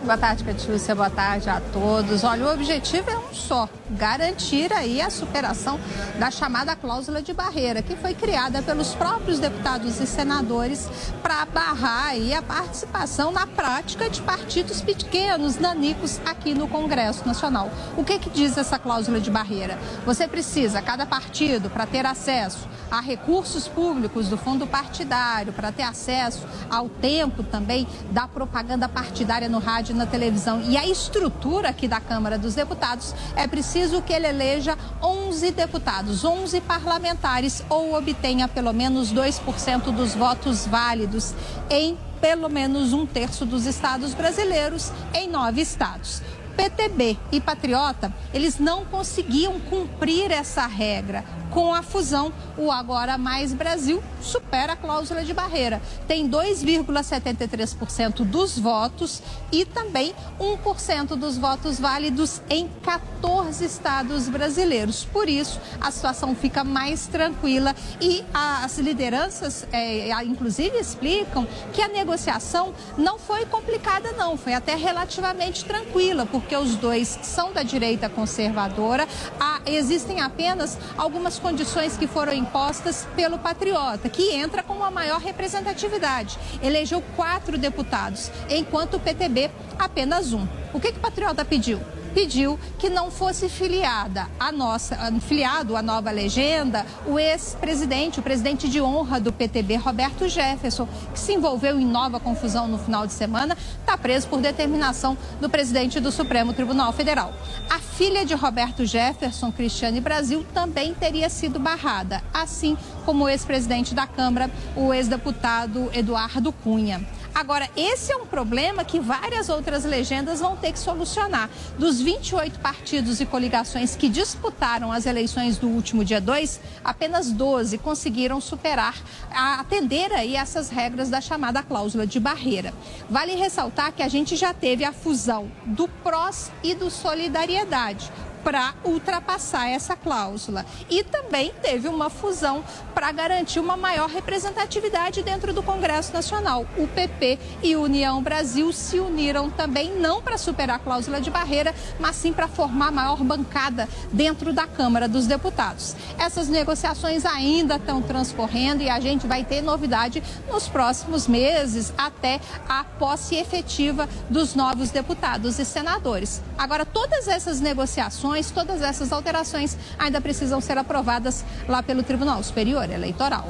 Boa tarde, Catiúcia. Boa tarde a todos. Olha, o objetivo é um só: garantir aí a superação da chamada cláusula de barreira, que foi criada pelos próprios deputados e senadores para barrar aí a participação na prática de partidos pequenos, nanicos, aqui no Congresso Nacional. O que, que diz essa cláusula de barreira? Você precisa, cada partido, para ter acesso a recursos públicos do fundo partidário, para ter acesso ao tempo também da propaganda partidária no rádio na televisão e a estrutura aqui da Câmara dos Deputados, é preciso que ele eleja 11 deputados, 11 parlamentares ou obtenha pelo menos 2% dos votos válidos em pelo menos um terço dos estados brasileiros em nove estados. PTB e Patriota, eles não conseguiam cumprir essa regra. Com a fusão, o Agora Mais Brasil supera a cláusula de barreira. Tem 2,73% dos votos e também 1% dos votos válidos em 14 estados brasileiros. Por isso, a situação fica mais tranquila e as lideranças, é, inclusive, explicam que a negociação não foi complicada, não. Foi até relativamente tranquila, porque os dois são da direita conservadora. Há, existem apenas algumas condições que foram impostas pelo Patriota, que entra com uma maior representatividade. Elegeu quatro deputados, enquanto o PTB apenas um. O que, que o Patriota pediu? Pediu que não fosse filiada a nossa, filiado à nova legenda o ex-presidente, o presidente de honra do PTB, Roberto Jefferson, que se envolveu em nova confusão no final de semana, está preso por determinação do presidente do Supremo Tribunal Federal. A filha de Roberto Jefferson, Cristiane Brasil, também teria sido barrada, assim como o ex-presidente da Câmara, o ex-deputado Eduardo Cunha. Agora, esse é um problema que várias outras legendas vão ter que solucionar. Dos 28 partidos e coligações que disputaram as eleições do último dia 2, apenas 12 conseguiram superar, atender aí essas regras da chamada cláusula de barreira. Vale ressaltar que a gente já teve a fusão do PROS e do Solidariedade para ultrapassar essa cláusula. E também teve uma fusão para garantir uma maior representatividade dentro do Congresso Nacional. O PP e União Brasil se uniram também, não para superar a cláusula de barreira, mas sim para formar maior bancada dentro da Câmara dos Deputados. Essas negociações ainda estão transcorrendo e a gente vai ter novidade nos próximos meses até a posse efetiva dos novos deputados e senadores. Agora, todas essas negociações todas essas alterações ainda precisam ser aprovadas lá pelo Tribunal Superior Eleitoral.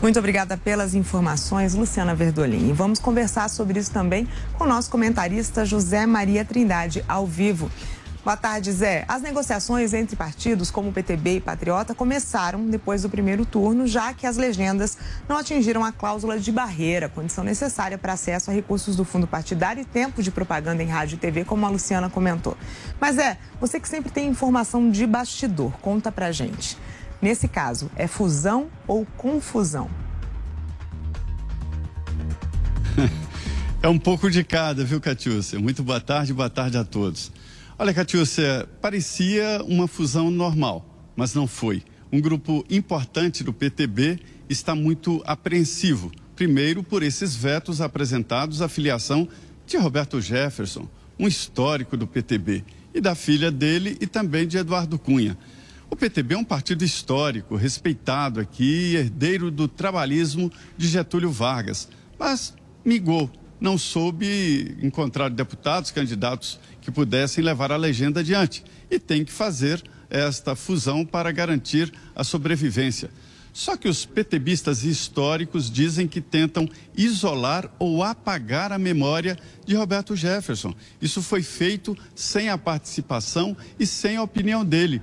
Muito obrigada pelas informações, Luciana Verdolim. E vamos conversar sobre isso também com o nosso comentarista José Maria Trindade, ao vivo. Boa tarde, Zé. As negociações entre partidos como PTB e Patriota começaram depois do primeiro turno, já que as legendas não atingiram a cláusula de barreira, condição necessária para acesso a recursos do fundo partidário e tempo de propaganda em rádio e TV, como a Luciana comentou. Mas, é, você que sempre tem informação de bastidor, conta pra gente. Nesse caso, é fusão ou confusão? (laughs) É um pouco de cada, viu, Catiúcia? Muito boa tarde, boa tarde a todos. Olha, Catiúcia, parecia uma fusão normal, mas não foi. Um grupo importante do PTB está muito apreensivo. Primeiro, por esses vetos apresentados à filiação de Roberto Jefferson, um histórico do PTB, e da filha dele e também de Eduardo Cunha. O PTB é um partido histórico, respeitado aqui, herdeiro do trabalhismo de Getúlio Vargas, mas migou, não soube encontrar deputados, candidatos que pudessem levar a legenda adiante. E tem que fazer esta fusão para garantir a sobrevivência. Só que os PTBistas históricos dizem que tentam isolar ou apagar a memória de Roberto Jefferson. Isso foi feito sem a participação e sem a opinião dele.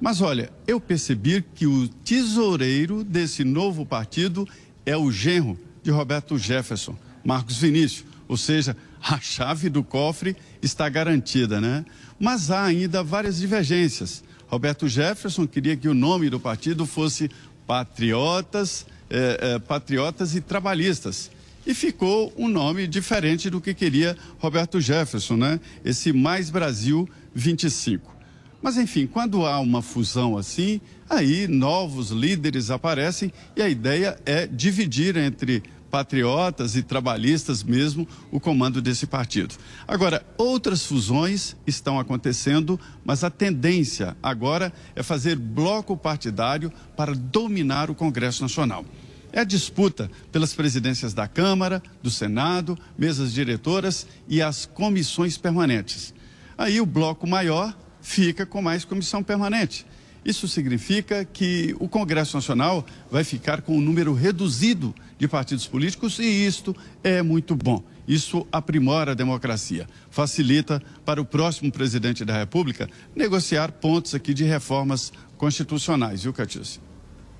Mas olha, eu percebi que o tesoureiro desse novo partido é o genro de Roberto Jefferson, Marcos Vinícius. Ou seja, a chave do cofre está garantida, né? Mas há ainda várias divergências. Roberto Jefferson queria que o nome do partido fosse Patriotas, eh, eh, Patriotas e Trabalhistas. E ficou um nome diferente do que queria Roberto Jefferson, né? Esse Mais Brasil 25. Mas enfim, quando há uma fusão assim, aí novos líderes aparecem e a ideia é dividir entre patriotas e trabalhistas mesmo o comando desse partido. Agora, outras fusões estão acontecendo, mas a tendência agora é fazer bloco partidário para dominar o Congresso Nacional. É a disputa pelas presidências da Câmara, do Senado, mesas diretoras e as comissões permanentes. Aí o bloco maior fica com mais comissão permanente. Isso significa que o Congresso Nacional vai ficar com um número reduzido de partidos políticos e isto é muito bom. Isso aprimora a democracia, facilita para o próximo presidente da República negociar pontos aqui de reformas constitucionais, viu, Catice?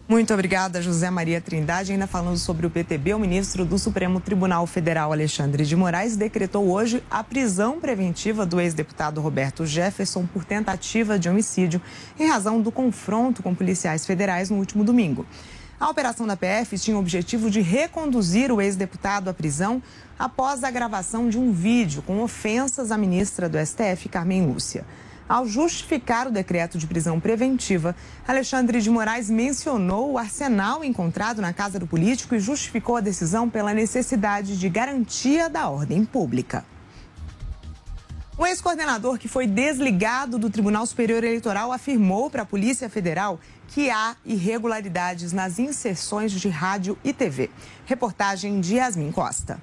Muito obrigada, José Maria Trindade. Ainda falando sobre o PTB, o ministro do Supremo Tribunal Federal, Alexandre de Moraes, decretou hoje a prisão preventiva do ex-deputado Roberto Jefferson por tentativa de homicídio em razão do confronto com policiais federais no último domingo. A operação da PF tinha o objetivo de reconduzir o ex-deputado à prisão após a gravação de um vídeo com ofensas à ministra do STF, Carmen Lúcia. Ao justificar o decreto de prisão preventiva, Alexandre de Moraes mencionou o arsenal encontrado na casa do político e justificou a decisão pela necessidade de garantia da ordem pública. O ex-coordenador que foi desligado do Tribunal Superior Eleitoral afirmou para a Polícia Federal que há irregularidades nas inserções de rádio e TV. Reportagem de Yasmin Costa.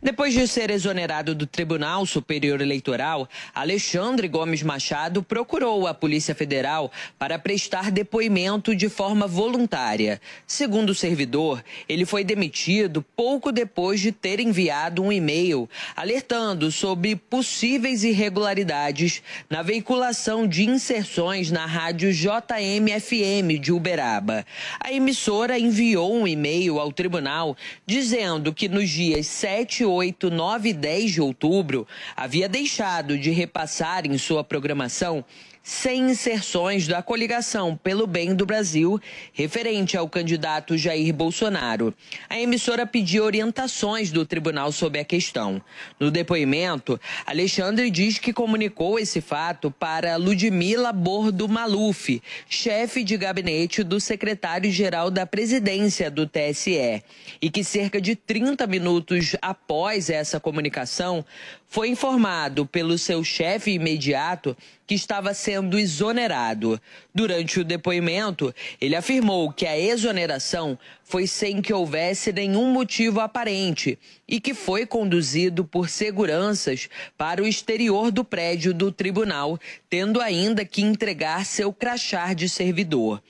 Depois de ser exonerado do Tribunal Superior Eleitoral, Alexandre Gomes Machado procurou a Polícia Federal para prestar depoimento de forma voluntária. Segundo o servidor, ele foi demitido pouco depois de ter enviado um e-mail alertando sobre possíveis irregularidades na veiculação de inserções na rádio JMFM de Uberaba. A emissora enviou um e-mail ao tribunal dizendo que nos dias 7 8, 9 e 10 de outubro, havia deixado de repassar em sua programação sem inserções da coligação pelo bem do Brasil, referente ao candidato Jair Bolsonaro. A emissora pediu orientações do tribunal sobre a questão. No depoimento, Alexandre diz que comunicou esse fato para Ludmila Bordo Maluf, chefe de gabinete do secretário-geral da presidência do TSE, e que cerca de 30 minutos após essa comunicação, foi informado pelo seu chefe imediato que estava sendo exonerado. Durante o depoimento, ele afirmou que a exoneração foi sem que houvesse nenhum motivo aparente e que foi conduzido por seguranças para o exterior do prédio do tribunal, tendo ainda que entregar seu crachá de servidor.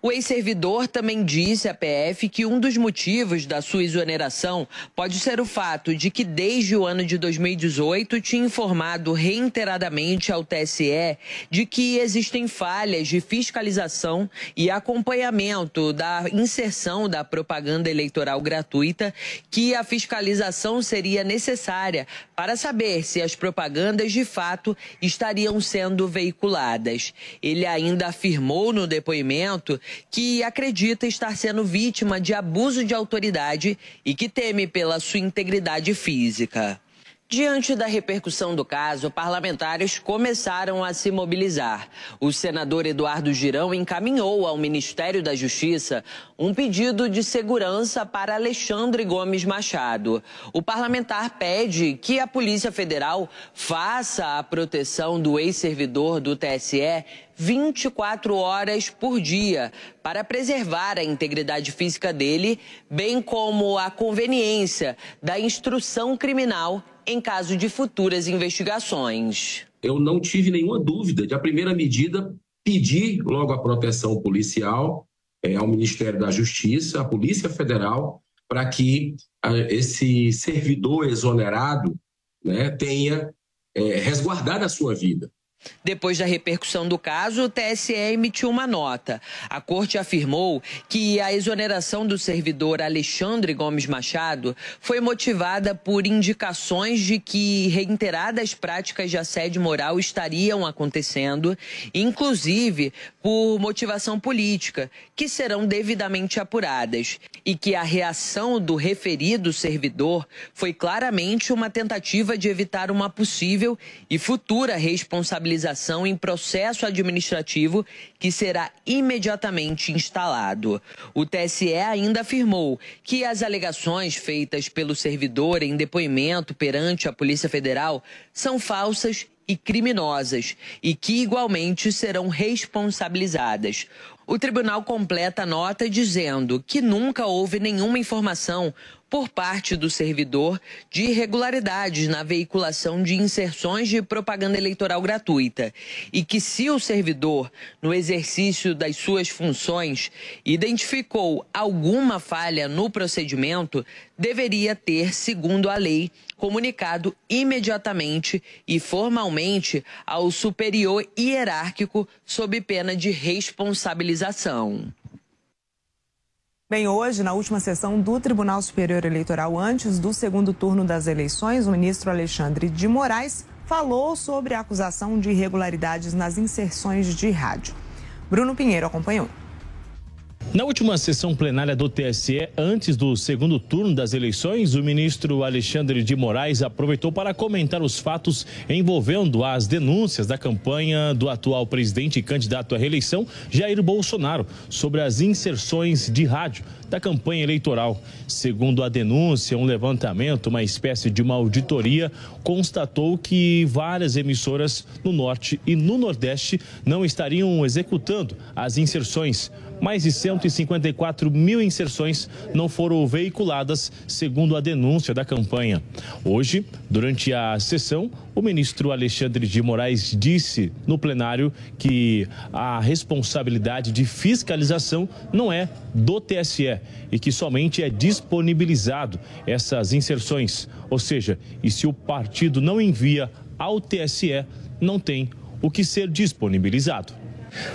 O ex-servidor também disse à PF que um dos motivos da sua exoneração pode ser o fato de que desde o ano de 2018 tinha informado reiteradamente ao TSE de que existem falhas de fiscalização e acompanhamento da inserção da propaganda eleitoral gratuita, que a fiscalização seria necessária para saber se as propagandas de fato estariam sendo veiculadas. Ele ainda afirmou no depoimento que acredita estar sendo vítima de abuso de autoridade e que teme pela sua integridade física. Diante da repercussão do caso, parlamentares começaram a se mobilizar. O senador Eduardo Girão encaminhou ao Ministério da Justiça um pedido de segurança para Alexandre Gomes Machado. O parlamentar pede que a Polícia Federal faça a proteção do ex-servidor do TSE 24 horas por dia para preservar a integridade física dele, bem como a conveniência da instrução criminal em caso de futuras investigações. Eu não tive nenhuma dúvida de a primeira medida pedir logo a proteção policial é, ao Ministério da Justiça, à Polícia Federal, para que a, esse servidor exonerado né, tenha é, resguardado a sua vida. Depois da repercussão do caso, o TSE emitiu uma nota. A corte afirmou que a exoneração do servidor Alexandre Gomes Machado foi motivada por indicações de que reiteradas práticas de assédio moral estariam acontecendo, inclusive por motivação política, que serão devidamente apuradas, e que a reação do referido servidor foi claramente uma tentativa de evitar uma possível e futura responsabilização em processo administrativo que será imediatamente instalado. O TSE ainda afirmou que as alegações feitas pelo servidor em depoimento perante a Polícia Federal são falsas e criminosas e que igualmente serão responsabilizadas. O tribunal completa a nota dizendo que nunca houve nenhuma informação por parte do servidor de irregularidades na veiculação de inserções de propaganda eleitoral gratuita e que, se o servidor, no exercício das suas funções, identificou alguma falha no procedimento, deveria ter, segundo a lei, comunicado imediatamente e formalmente ao superior hierárquico sob pena de responsabilização. Bem, hoje, na última sessão do Tribunal Superior Eleitoral, antes do segundo turno das eleições, o ministro Alexandre de Moraes falou sobre a acusação de irregularidades nas inserções de rádio. Bruno Pinheiro acompanhou. Na última sessão plenária do TSE, antes do segundo turno das eleições, o ministro Alexandre de Moraes aproveitou para comentar os fatos envolvendo as denúncias da campanha do atual presidente e candidato à reeleição, Jair Bolsonaro, sobre as inserções de rádio da campanha eleitoral. Segundo a denúncia, um levantamento, uma espécie de uma auditoria, constatou que várias emissoras no norte e no nordeste não estariam executando as inserções mais de 154 mil inserções não foram veiculadas, segundo a denúncia da campanha. Hoje, durante a sessão, o ministro Alexandre de Moraes disse no plenário que a responsabilidade de fiscalização não é do TSE e que somente é disponibilizado essas inserções. Ou seja, e se o partido não envia ao TSE, não tem o que ser disponibilizado.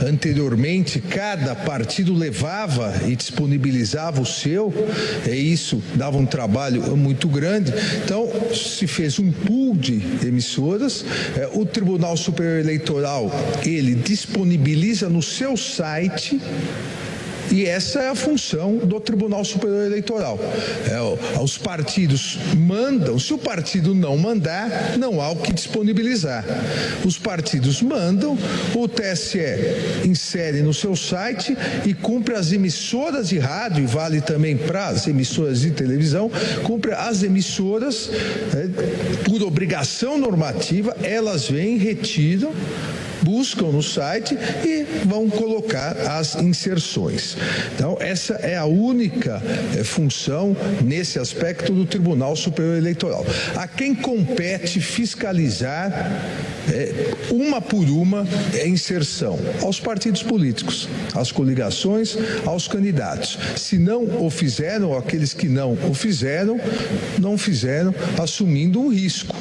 Anteriormente, cada partido levava e disponibilizava o seu, e isso dava um trabalho muito grande. Então, se fez um pool de emissoras. É, o Tribunal Superior Eleitoral ele disponibiliza no seu site e essa é a função do Tribunal Superior Eleitoral. É, os partidos mandam, se o partido não mandar, não há o que disponibilizar. Os partidos mandam, o TSE insere no seu site e cumpre as emissoras de rádio, e vale também para as emissoras de televisão, cumpre as emissoras, é, por obrigação normativa, elas vêm, retiram buscam no site e vão colocar as inserções. Então, essa é a única é, função nesse aspecto do Tribunal Superior Eleitoral. A quem compete fiscalizar é, uma por uma a inserção aos partidos políticos, às coligações, aos candidatos. Se não o fizeram, aqueles que não o fizeram, não fizeram, assumindo um risco.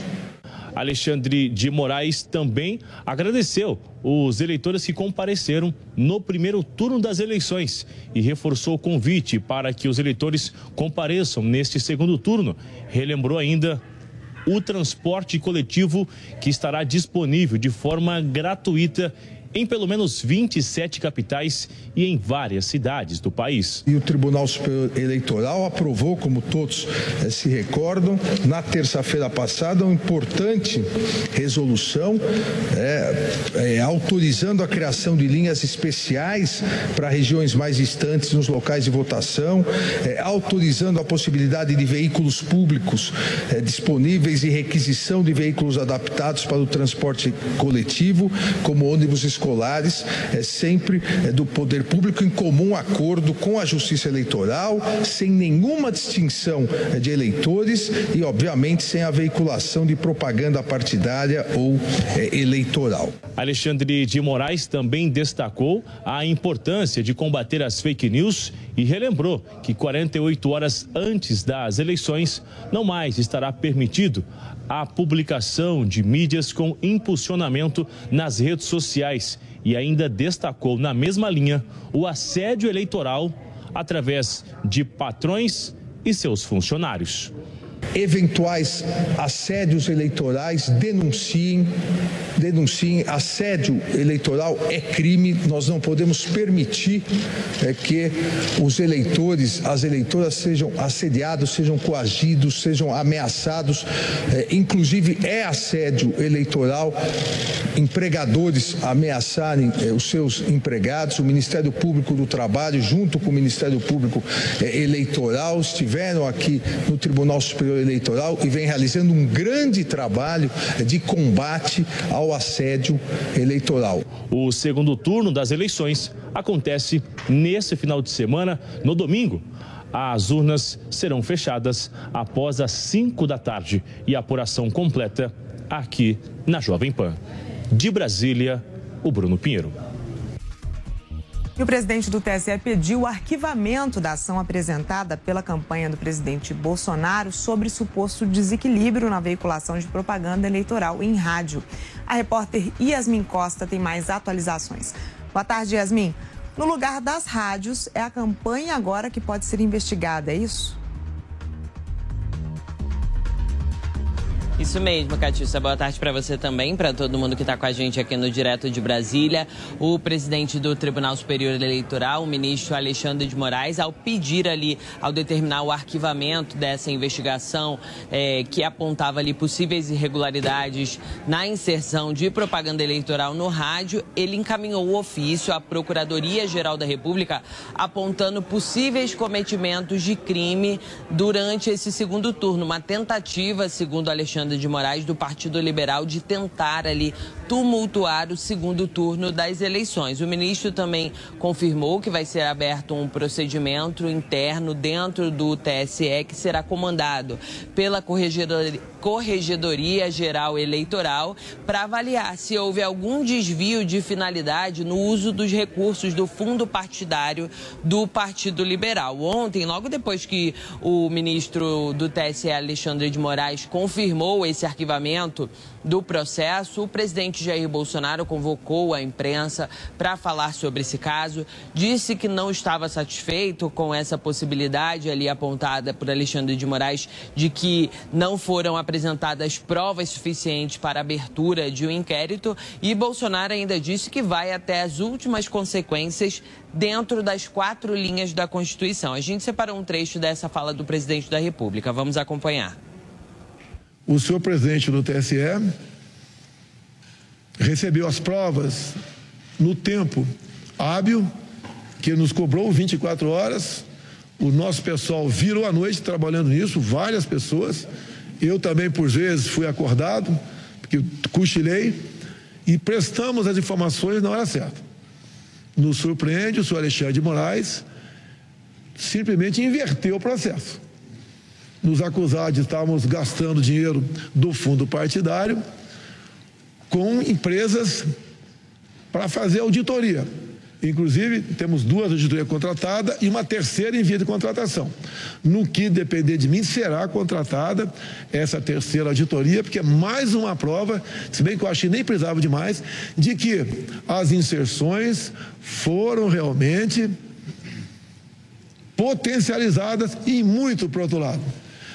Alexandre de Moraes também agradeceu os eleitores que compareceram no primeiro turno das eleições e reforçou o convite para que os eleitores compareçam neste segundo turno. Relembrou ainda o transporte coletivo que estará disponível de forma gratuita em pelo menos 27 capitais e em várias cidades do país. E o Tribunal Superior Eleitoral aprovou, como todos eh, se recordam, na terça-feira passada, uma importante resolução é, é, autorizando a criação de linhas especiais para regiões mais distantes nos locais de votação, autorizando a possibilidade de veículos públicos disponíveis e requisição de veículos adaptados para o transporte coletivo, como ônibus escolares escolares, é sempre é, do poder público em comum acordo com a Justiça Eleitoral, sem nenhuma distinção é, de eleitores e, obviamente, sem a veiculação de propaganda partidária ou é, eleitoral. Alexandre de Moraes também destacou a importância de combater as fake news e relembrou que 48 horas antes das eleições não mais estará permitido a publicação de mídias com impulsionamento nas redes sociais e ainda destacou na mesma linha o assédio eleitoral através de patrões e seus funcionários eventuais assédios eleitorais, denunciem, denunciem. Assédio eleitoral é crime, nós não podemos permitir é, que os eleitores, as eleitoras sejam assediados, sejam coagidos, sejam ameaçados. É, inclusive, é assédio eleitoral empregadores ameaçarem é, os seus empregados. O Ministério Público do Trabalho, junto com o Ministério Público é, Eleitoral, estiveram aqui no Tribunal Superior Eleitoral e vem realizando um grande trabalho de combate ao assédio eleitoral. O segundo turno das eleições acontece nesse final de semana, no domingo. As urnas serão fechadas após as 5 da tarde e a apuração completa aqui na Jovem Pan. De Brasília, o Bruno Pinheiro. O presidente do TSE pediu o arquivamento da ação apresentada pela campanha do presidente Bolsonaro sobre suposto desequilíbrio na veiculação de propaganda eleitoral em rádio. A repórter Yasmin Costa tem mais atualizações. Boa tarde, Yasmin. No lugar das rádios, é a campanha agora que pode ser investigada, é isso? Isso mesmo, Catiça. Boa tarde para você também, para todo mundo que está com a gente aqui no Direto de Brasília. O presidente do Tribunal Superior Eleitoral, o ministro Alexandre de Moraes, ao pedir ali, ao determinar o arquivamento dessa investigação é, que apontava ali possíveis irregularidades na inserção de propaganda eleitoral no rádio, ele encaminhou o ofício à Procuradoria-Geral da República apontando possíveis cometimentos de crime durante esse segundo turno, uma tentativa, segundo Alexandre Alexandre de Moraes do Partido Liberal de tentar ali tumultuar o segundo turno das eleições. O ministro também confirmou que vai ser aberto um procedimento interno dentro do TSE que será comandado pela Corregedoria, Corregedoria Geral Eleitoral para avaliar se houve algum desvio de finalidade no uso dos recursos do fundo partidário do Partido Liberal. Ontem, logo depois que o ministro do TSE, Alexandre de Moraes, confirmou esse arquivamento do processo, o presidente Jair Bolsonaro convocou a imprensa para falar sobre esse caso, disse que não estava satisfeito com essa possibilidade ali apontada por Alexandre de Moraes de que não foram apresentadas provas suficientes para a abertura de um inquérito e Bolsonaro ainda disse que vai até as últimas consequências dentro das quatro linhas da Constituição. A gente separou um trecho dessa fala do presidente da República. Vamos acompanhar. O senhor presidente do TSE recebeu as provas no tempo hábil, que nos cobrou 24 horas. O nosso pessoal virou a noite trabalhando nisso, várias pessoas. Eu também, por vezes, fui acordado, porque cochilei, e prestamos as informações na hora certa. Nos surpreende o senhor Alexandre de Moraes simplesmente inverteu o processo. Nos acusar de estarmos gastando dinheiro do fundo partidário com empresas para fazer auditoria. Inclusive, temos duas auditorias contratadas e uma terceira em via de contratação. No que depender de mim, será contratada essa terceira auditoria, porque é mais uma prova, se bem que eu achei nem precisava de mais, de que as inserções foram realmente potencializadas e muito o outro lado.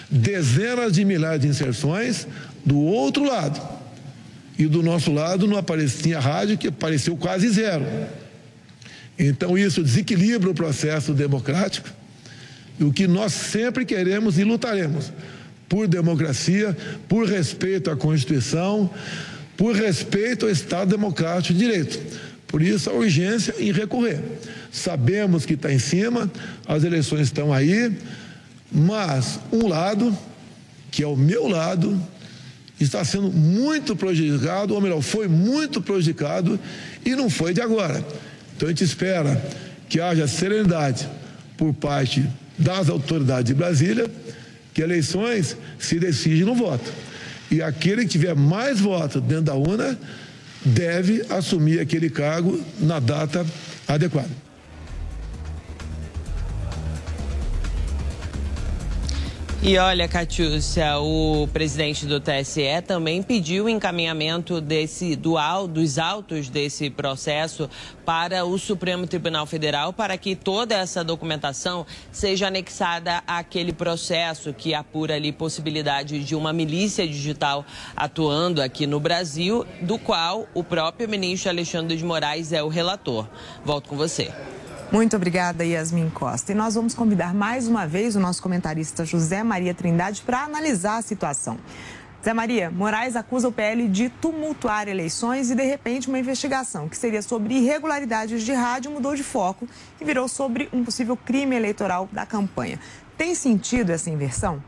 Dezenas de milhares de inserções do outro lado. E do nosso lado não aparecia rádio, que apareceu quase zero. Então isso desequilibra o processo democrático. E o que nós sempre queremos e lutaremos por democracia, por respeito à Constituição, por respeito ao Estado Democrático de Direito. Por isso a urgência em recorrer. Sabemos que está em cima, as eleições estão aí, mas um lado, que é o meu lado, está sendo muito prejudicado, ou melhor, foi muito prejudicado e não foi de agora. Então a gente espera que haja serenidade por parte das autoridades de Brasília, que eleições se decidem no voto. E aquele que tiver mais votos dentro da urna deve assumir aquele cargo na data adequada. E olha, Catiúcia, o presidente do TSE também pediu o encaminhamento desse, do, dos autos desse processo para o Supremo Tribunal Federal para que toda essa documentação seja anexada àquele processo que apura ali possibilidade de uma milícia digital atuando aqui no Brasil, do qual o próprio ministro Alexandre de Moraes é o relator. Volto com você. Muito obrigada, Yasmin Costa. E nós vamos convidar mais uma vez o nosso comentarista José Maria Trindade para analisar a situação. Zé Maria, Moraes acusa o PL de tumultuar eleições e, de repente, uma investigação que seria sobre irregularidades de rádio mudou de foco e virou sobre um possível crime eleitoral da campanha. Tem sentido essa inversão?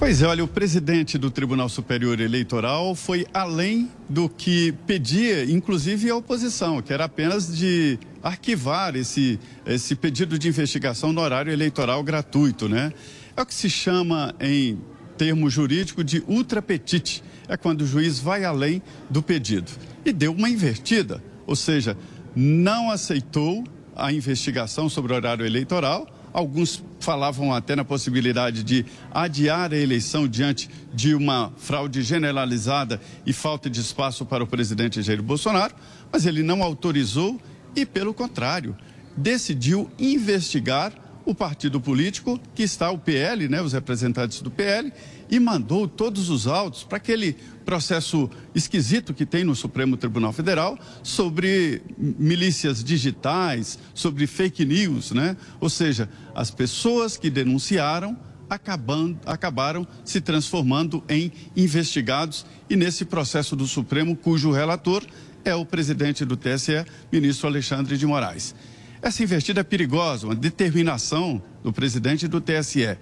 Pois é, olha, o presidente do Tribunal Superior Eleitoral foi além do que pedia, inclusive a oposição, que era apenas de arquivar esse, esse pedido de investigação no horário eleitoral gratuito, né? É o que se chama em termo jurídico de ultrapetite, é quando o juiz vai além do pedido. E deu uma invertida, ou seja, não aceitou a investigação sobre o horário eleitoral, Alguns falavam até na possibilidade de adiar a eleição diante de uma fraude generalizada e falta de espaço para o presidente Jair Bolsonaro, mas ele não autorizou e, pelo contrário, decidiu investigar o partido político que está o PL, né, os representantes do PL, e mandou todos os autos para aquele processo esquisito que tem no Supremo Tribunal Federal sobre milícias digitais, sobre fake news, né? Ou seja, as pessoas que denunciaram acabando, acabaram se transformando em investigados e nesse processo do Supremo, cujo relator é o presidente do TSE, ministro Alexandre de Moraes. Essa investida é perigosa, uma determinação do presidente do TSE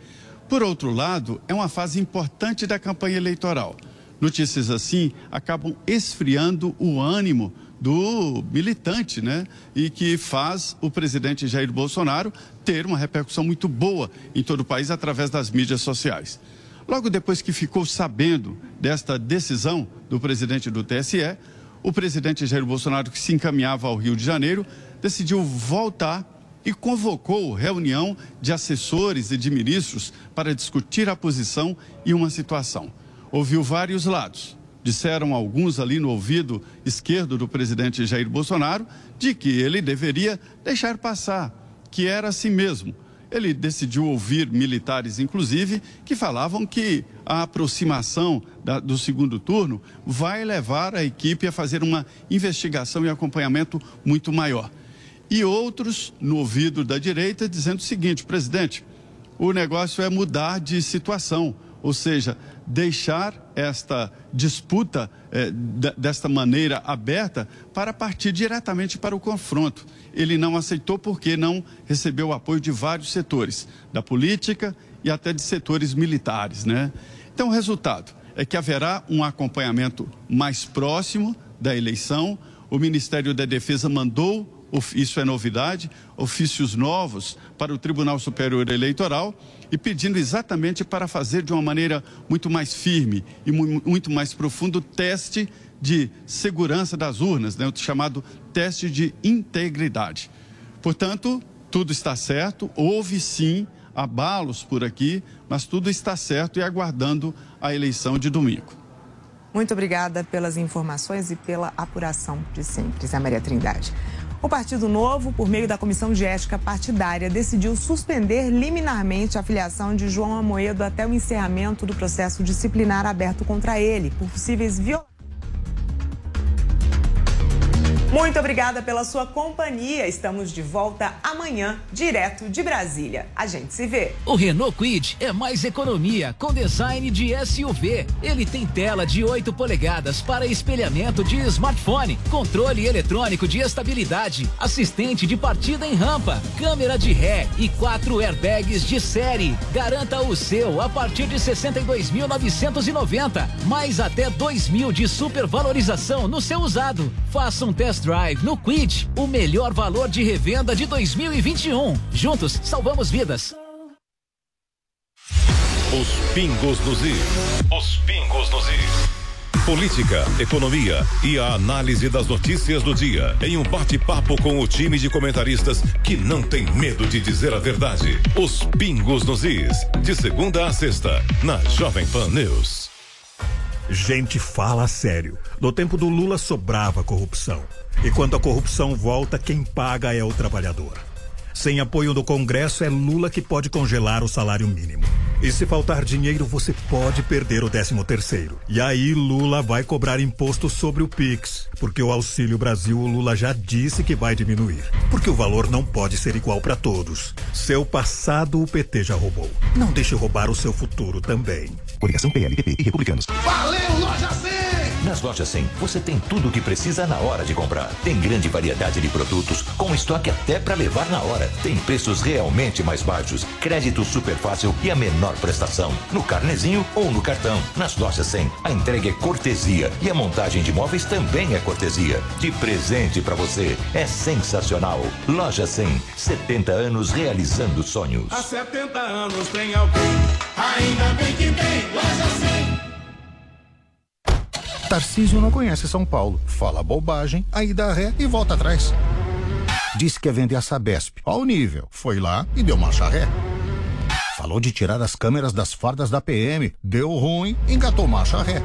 Por outro lado, é uma fase importante da campanha eleitoral. Notícias assim acabam esfriando o ânimo do militante, né? E que faz o presidente Jair Bolsonaro ter uma repercussão muito boa em todo o país através das mídias sociais. Logo depois que ficou sabendo desta decisão do presidente do TSE, o presidente Jair Bolsonaro, que se encaminhava ao Rio de Janeiro, decidiu voltar e convocou reunião de assessores e de ministros para discutir a posição e uma situação. Ouviu vários lados. Disseram alguns ali no ouvido esquerdo do presidente Jair Bolsonaro de que ele deveria deixar passar, que era assim mesmo. Ele decidiu ouvir militares, inclusive, que falavam que a aproximação da, do segundo turno vai levar a equipe a fazer uma investigação e acompanhamento muito maior. E outros, no ouvido da direita, dizendo o seguinte: presidente, o negócio é mudar de situação, ou seja, deixar esta disputa eh, desta maneira aberta para partir diretamente para o confronto. Ele não aceitou porque não recebeu o apoio de vários setores, da política e até de setores militares, né? Então, o resultado é que haverá um acompanhamento mais próximo da eleição. O Ministério da Defesa mandou isso é novidade, ofícios novos para o Tribunal Superior Eleitoral e pedindo exatamente para fazer de uma maneira muito mais firme e muito mais profundo o teste de segurança das urnas, né, o chamado teste de integridade. Portanto, tudo está certo, houve sim abalos por aqui, mas tudo está certo e aguardando a eleição de domingo. Muito obrigada pelas informações e pela apuração de sempre, Zé Maria Trindade. O Partido Novo, por meio da Comissão de Ética Partidária, decidiu suspender liminarmente a filiação de João Amoedo até o encerramento do processo disciplinar aberto contra ele por possíveis violações. Muito obrigada pela sua companhia. Estamos de volta amanhã, direto de Brasília. A gente se vê. O Renault Quid é mais economia com design de SUV. Ele tem tela de 8 polegadas para espelhamento de smartphone, controle eletrônico de estabilidade, assistente de partida em rampa, câmera de ré e quatro airbags de série. Garanta o seu a partir de 62.990, mais até 2 mil de supervalorização no seu usado. Faça um teste Test Drive no Quid, o melhor valor de revenda de 2021. Juntos, salvamos vidas. Os pingos dos is. Os pingos dos is. Política, economia e a análise das notícias do dia em um bate-papo com o time de comentaristas que não tem medo de dizer a verdade. Os pingos nos is. De segunda a sexta, na Jovem Pan News. Gente fala sério. No tempo do Lula sobrava corrupção. E quando a corrupção volta, quem paga é o trabalhador. Sem apoio do Congresso, é Lula que pode congelar o salário mínimo. E se faltar dinheiro, você pode perder o 13 terceiro. E aí Lula vai cobrar imposto sobre o Pix, porque o Auxílio Brasil o Lula já disse que vai diminuir. Porque o valor não pode ser igual para todos. Seu passado o PT já roubou. Não deixe roubar o seu futuro também. Coligação PLPP e Republicanos. Valeu, Loja 100! Nas lojas 100, você tem tudo o que precisa na hora de comprar. Tem grande variedade de produtos, com estoque até para levar na hora. Tem preços realmente mais baixos, crédito super fácil e a menor prestação. No carnezinho ou no cartão. Nas lojas 100, a entrega é cortesia e a montagem de móveis também é cortesia. De presente para você. É sensacional. Loja 100, 70 anos realizando sonhos. Há 70 anos tem alguém, ainda bem que tem Loja 100. Tarcísio não conhece São Paulo. Fala bobagem, aí dá ré e volta atrás. Disse que ia vender a Sabesp. Ao nível. Foi lá e deu marcha ré. Falou de tirar as câmeras das fardas da PM. Deu ruim, engatou marcha ré.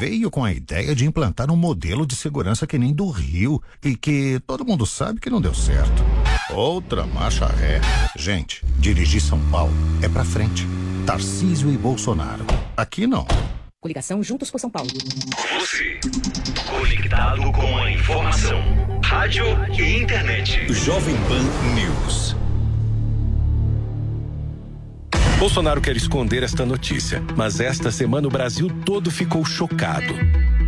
Veio com a ideia de implantar um modelo de segurança que nem do Rio e que todo mundo sabe que não deu certo. Outra marcha ré. Gente, dirigir São Paulo é pra frente. Tarcísio e Bolsonaro. Aqui não. Coligação Juntos por São Paulo. Você, conectado com a informação. Rádio e internet. Jovem Pan News. Bolsonaro quer esconder esta notícia, mas esta semana o Brasil todo ficou chocado.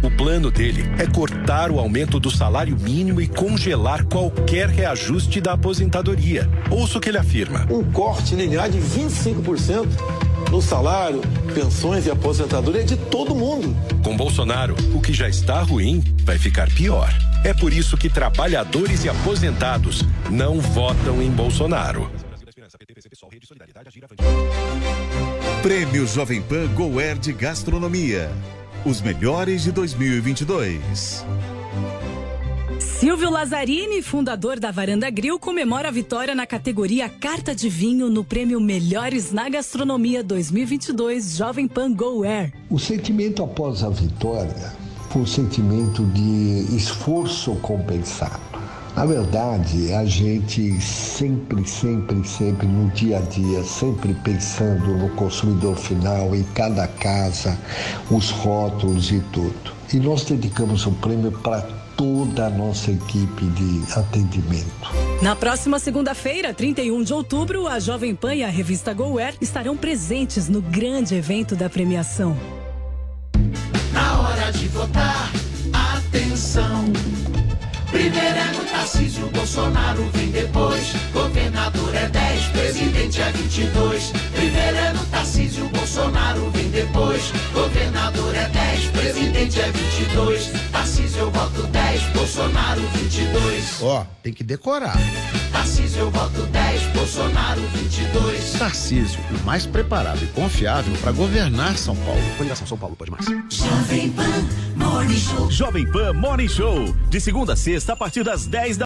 O plano dele é cortar o aumento do salário mínimo e congelar qualquer reajuste da aposentadoria. Ouça o que ele afirma. Um corte linear de 25% no salário, pensões e aposentadoria de todo mundo. Com Bolsonaro, o que já está ruim vai ficar pior. É por isso que trabalhadores e aposentados não votam em Bolsonaro. Prêmio Jovem Pan Goer de Gastronomia. Os melhores de 2022. Silvio Lazzarini, fundador da Varanda Grill, comemora a vitória na categoria Carta de Vinho no prêmio Melhores na Gastronomia 2022 Jovem Pan Go Air. O sentimento após a vitória foi um sentimento de esforço compensado. Na verdade, a gente sempre, sempre, sempre no dia a dia, sempre pensando no consumidor final, em cada casa, os rótulos e tudo. E nós dedicamos o prêmio para toda a nossa equipe de atendimento. Na próxima segunda-feira, 31 de outubro, a Jovem Pan e a revista GoWare estarão presentes no grande evento da premiação. Na hora de votar, atenção. Primeiro é no Tarcísio, Bolsonaro vem depois. Governador é 10, presidente é 22. Primeiro é no Tarcísio, Bolsonaro vem depois. Governador é 10, presidente é 22. Tarcísio eu voto 10, Bolsonaro 22. Ó, tem que decorar. Tarcísio eu voto 10, Bolsonaro 22. Tarcísio, o mais preparado e confiável para governar São Paulo. Coligação São Paulo, pode mais. Jovem Pan Morning Show. Jovem Pan Morning Show. De segunda a sexta, a partir das 10 da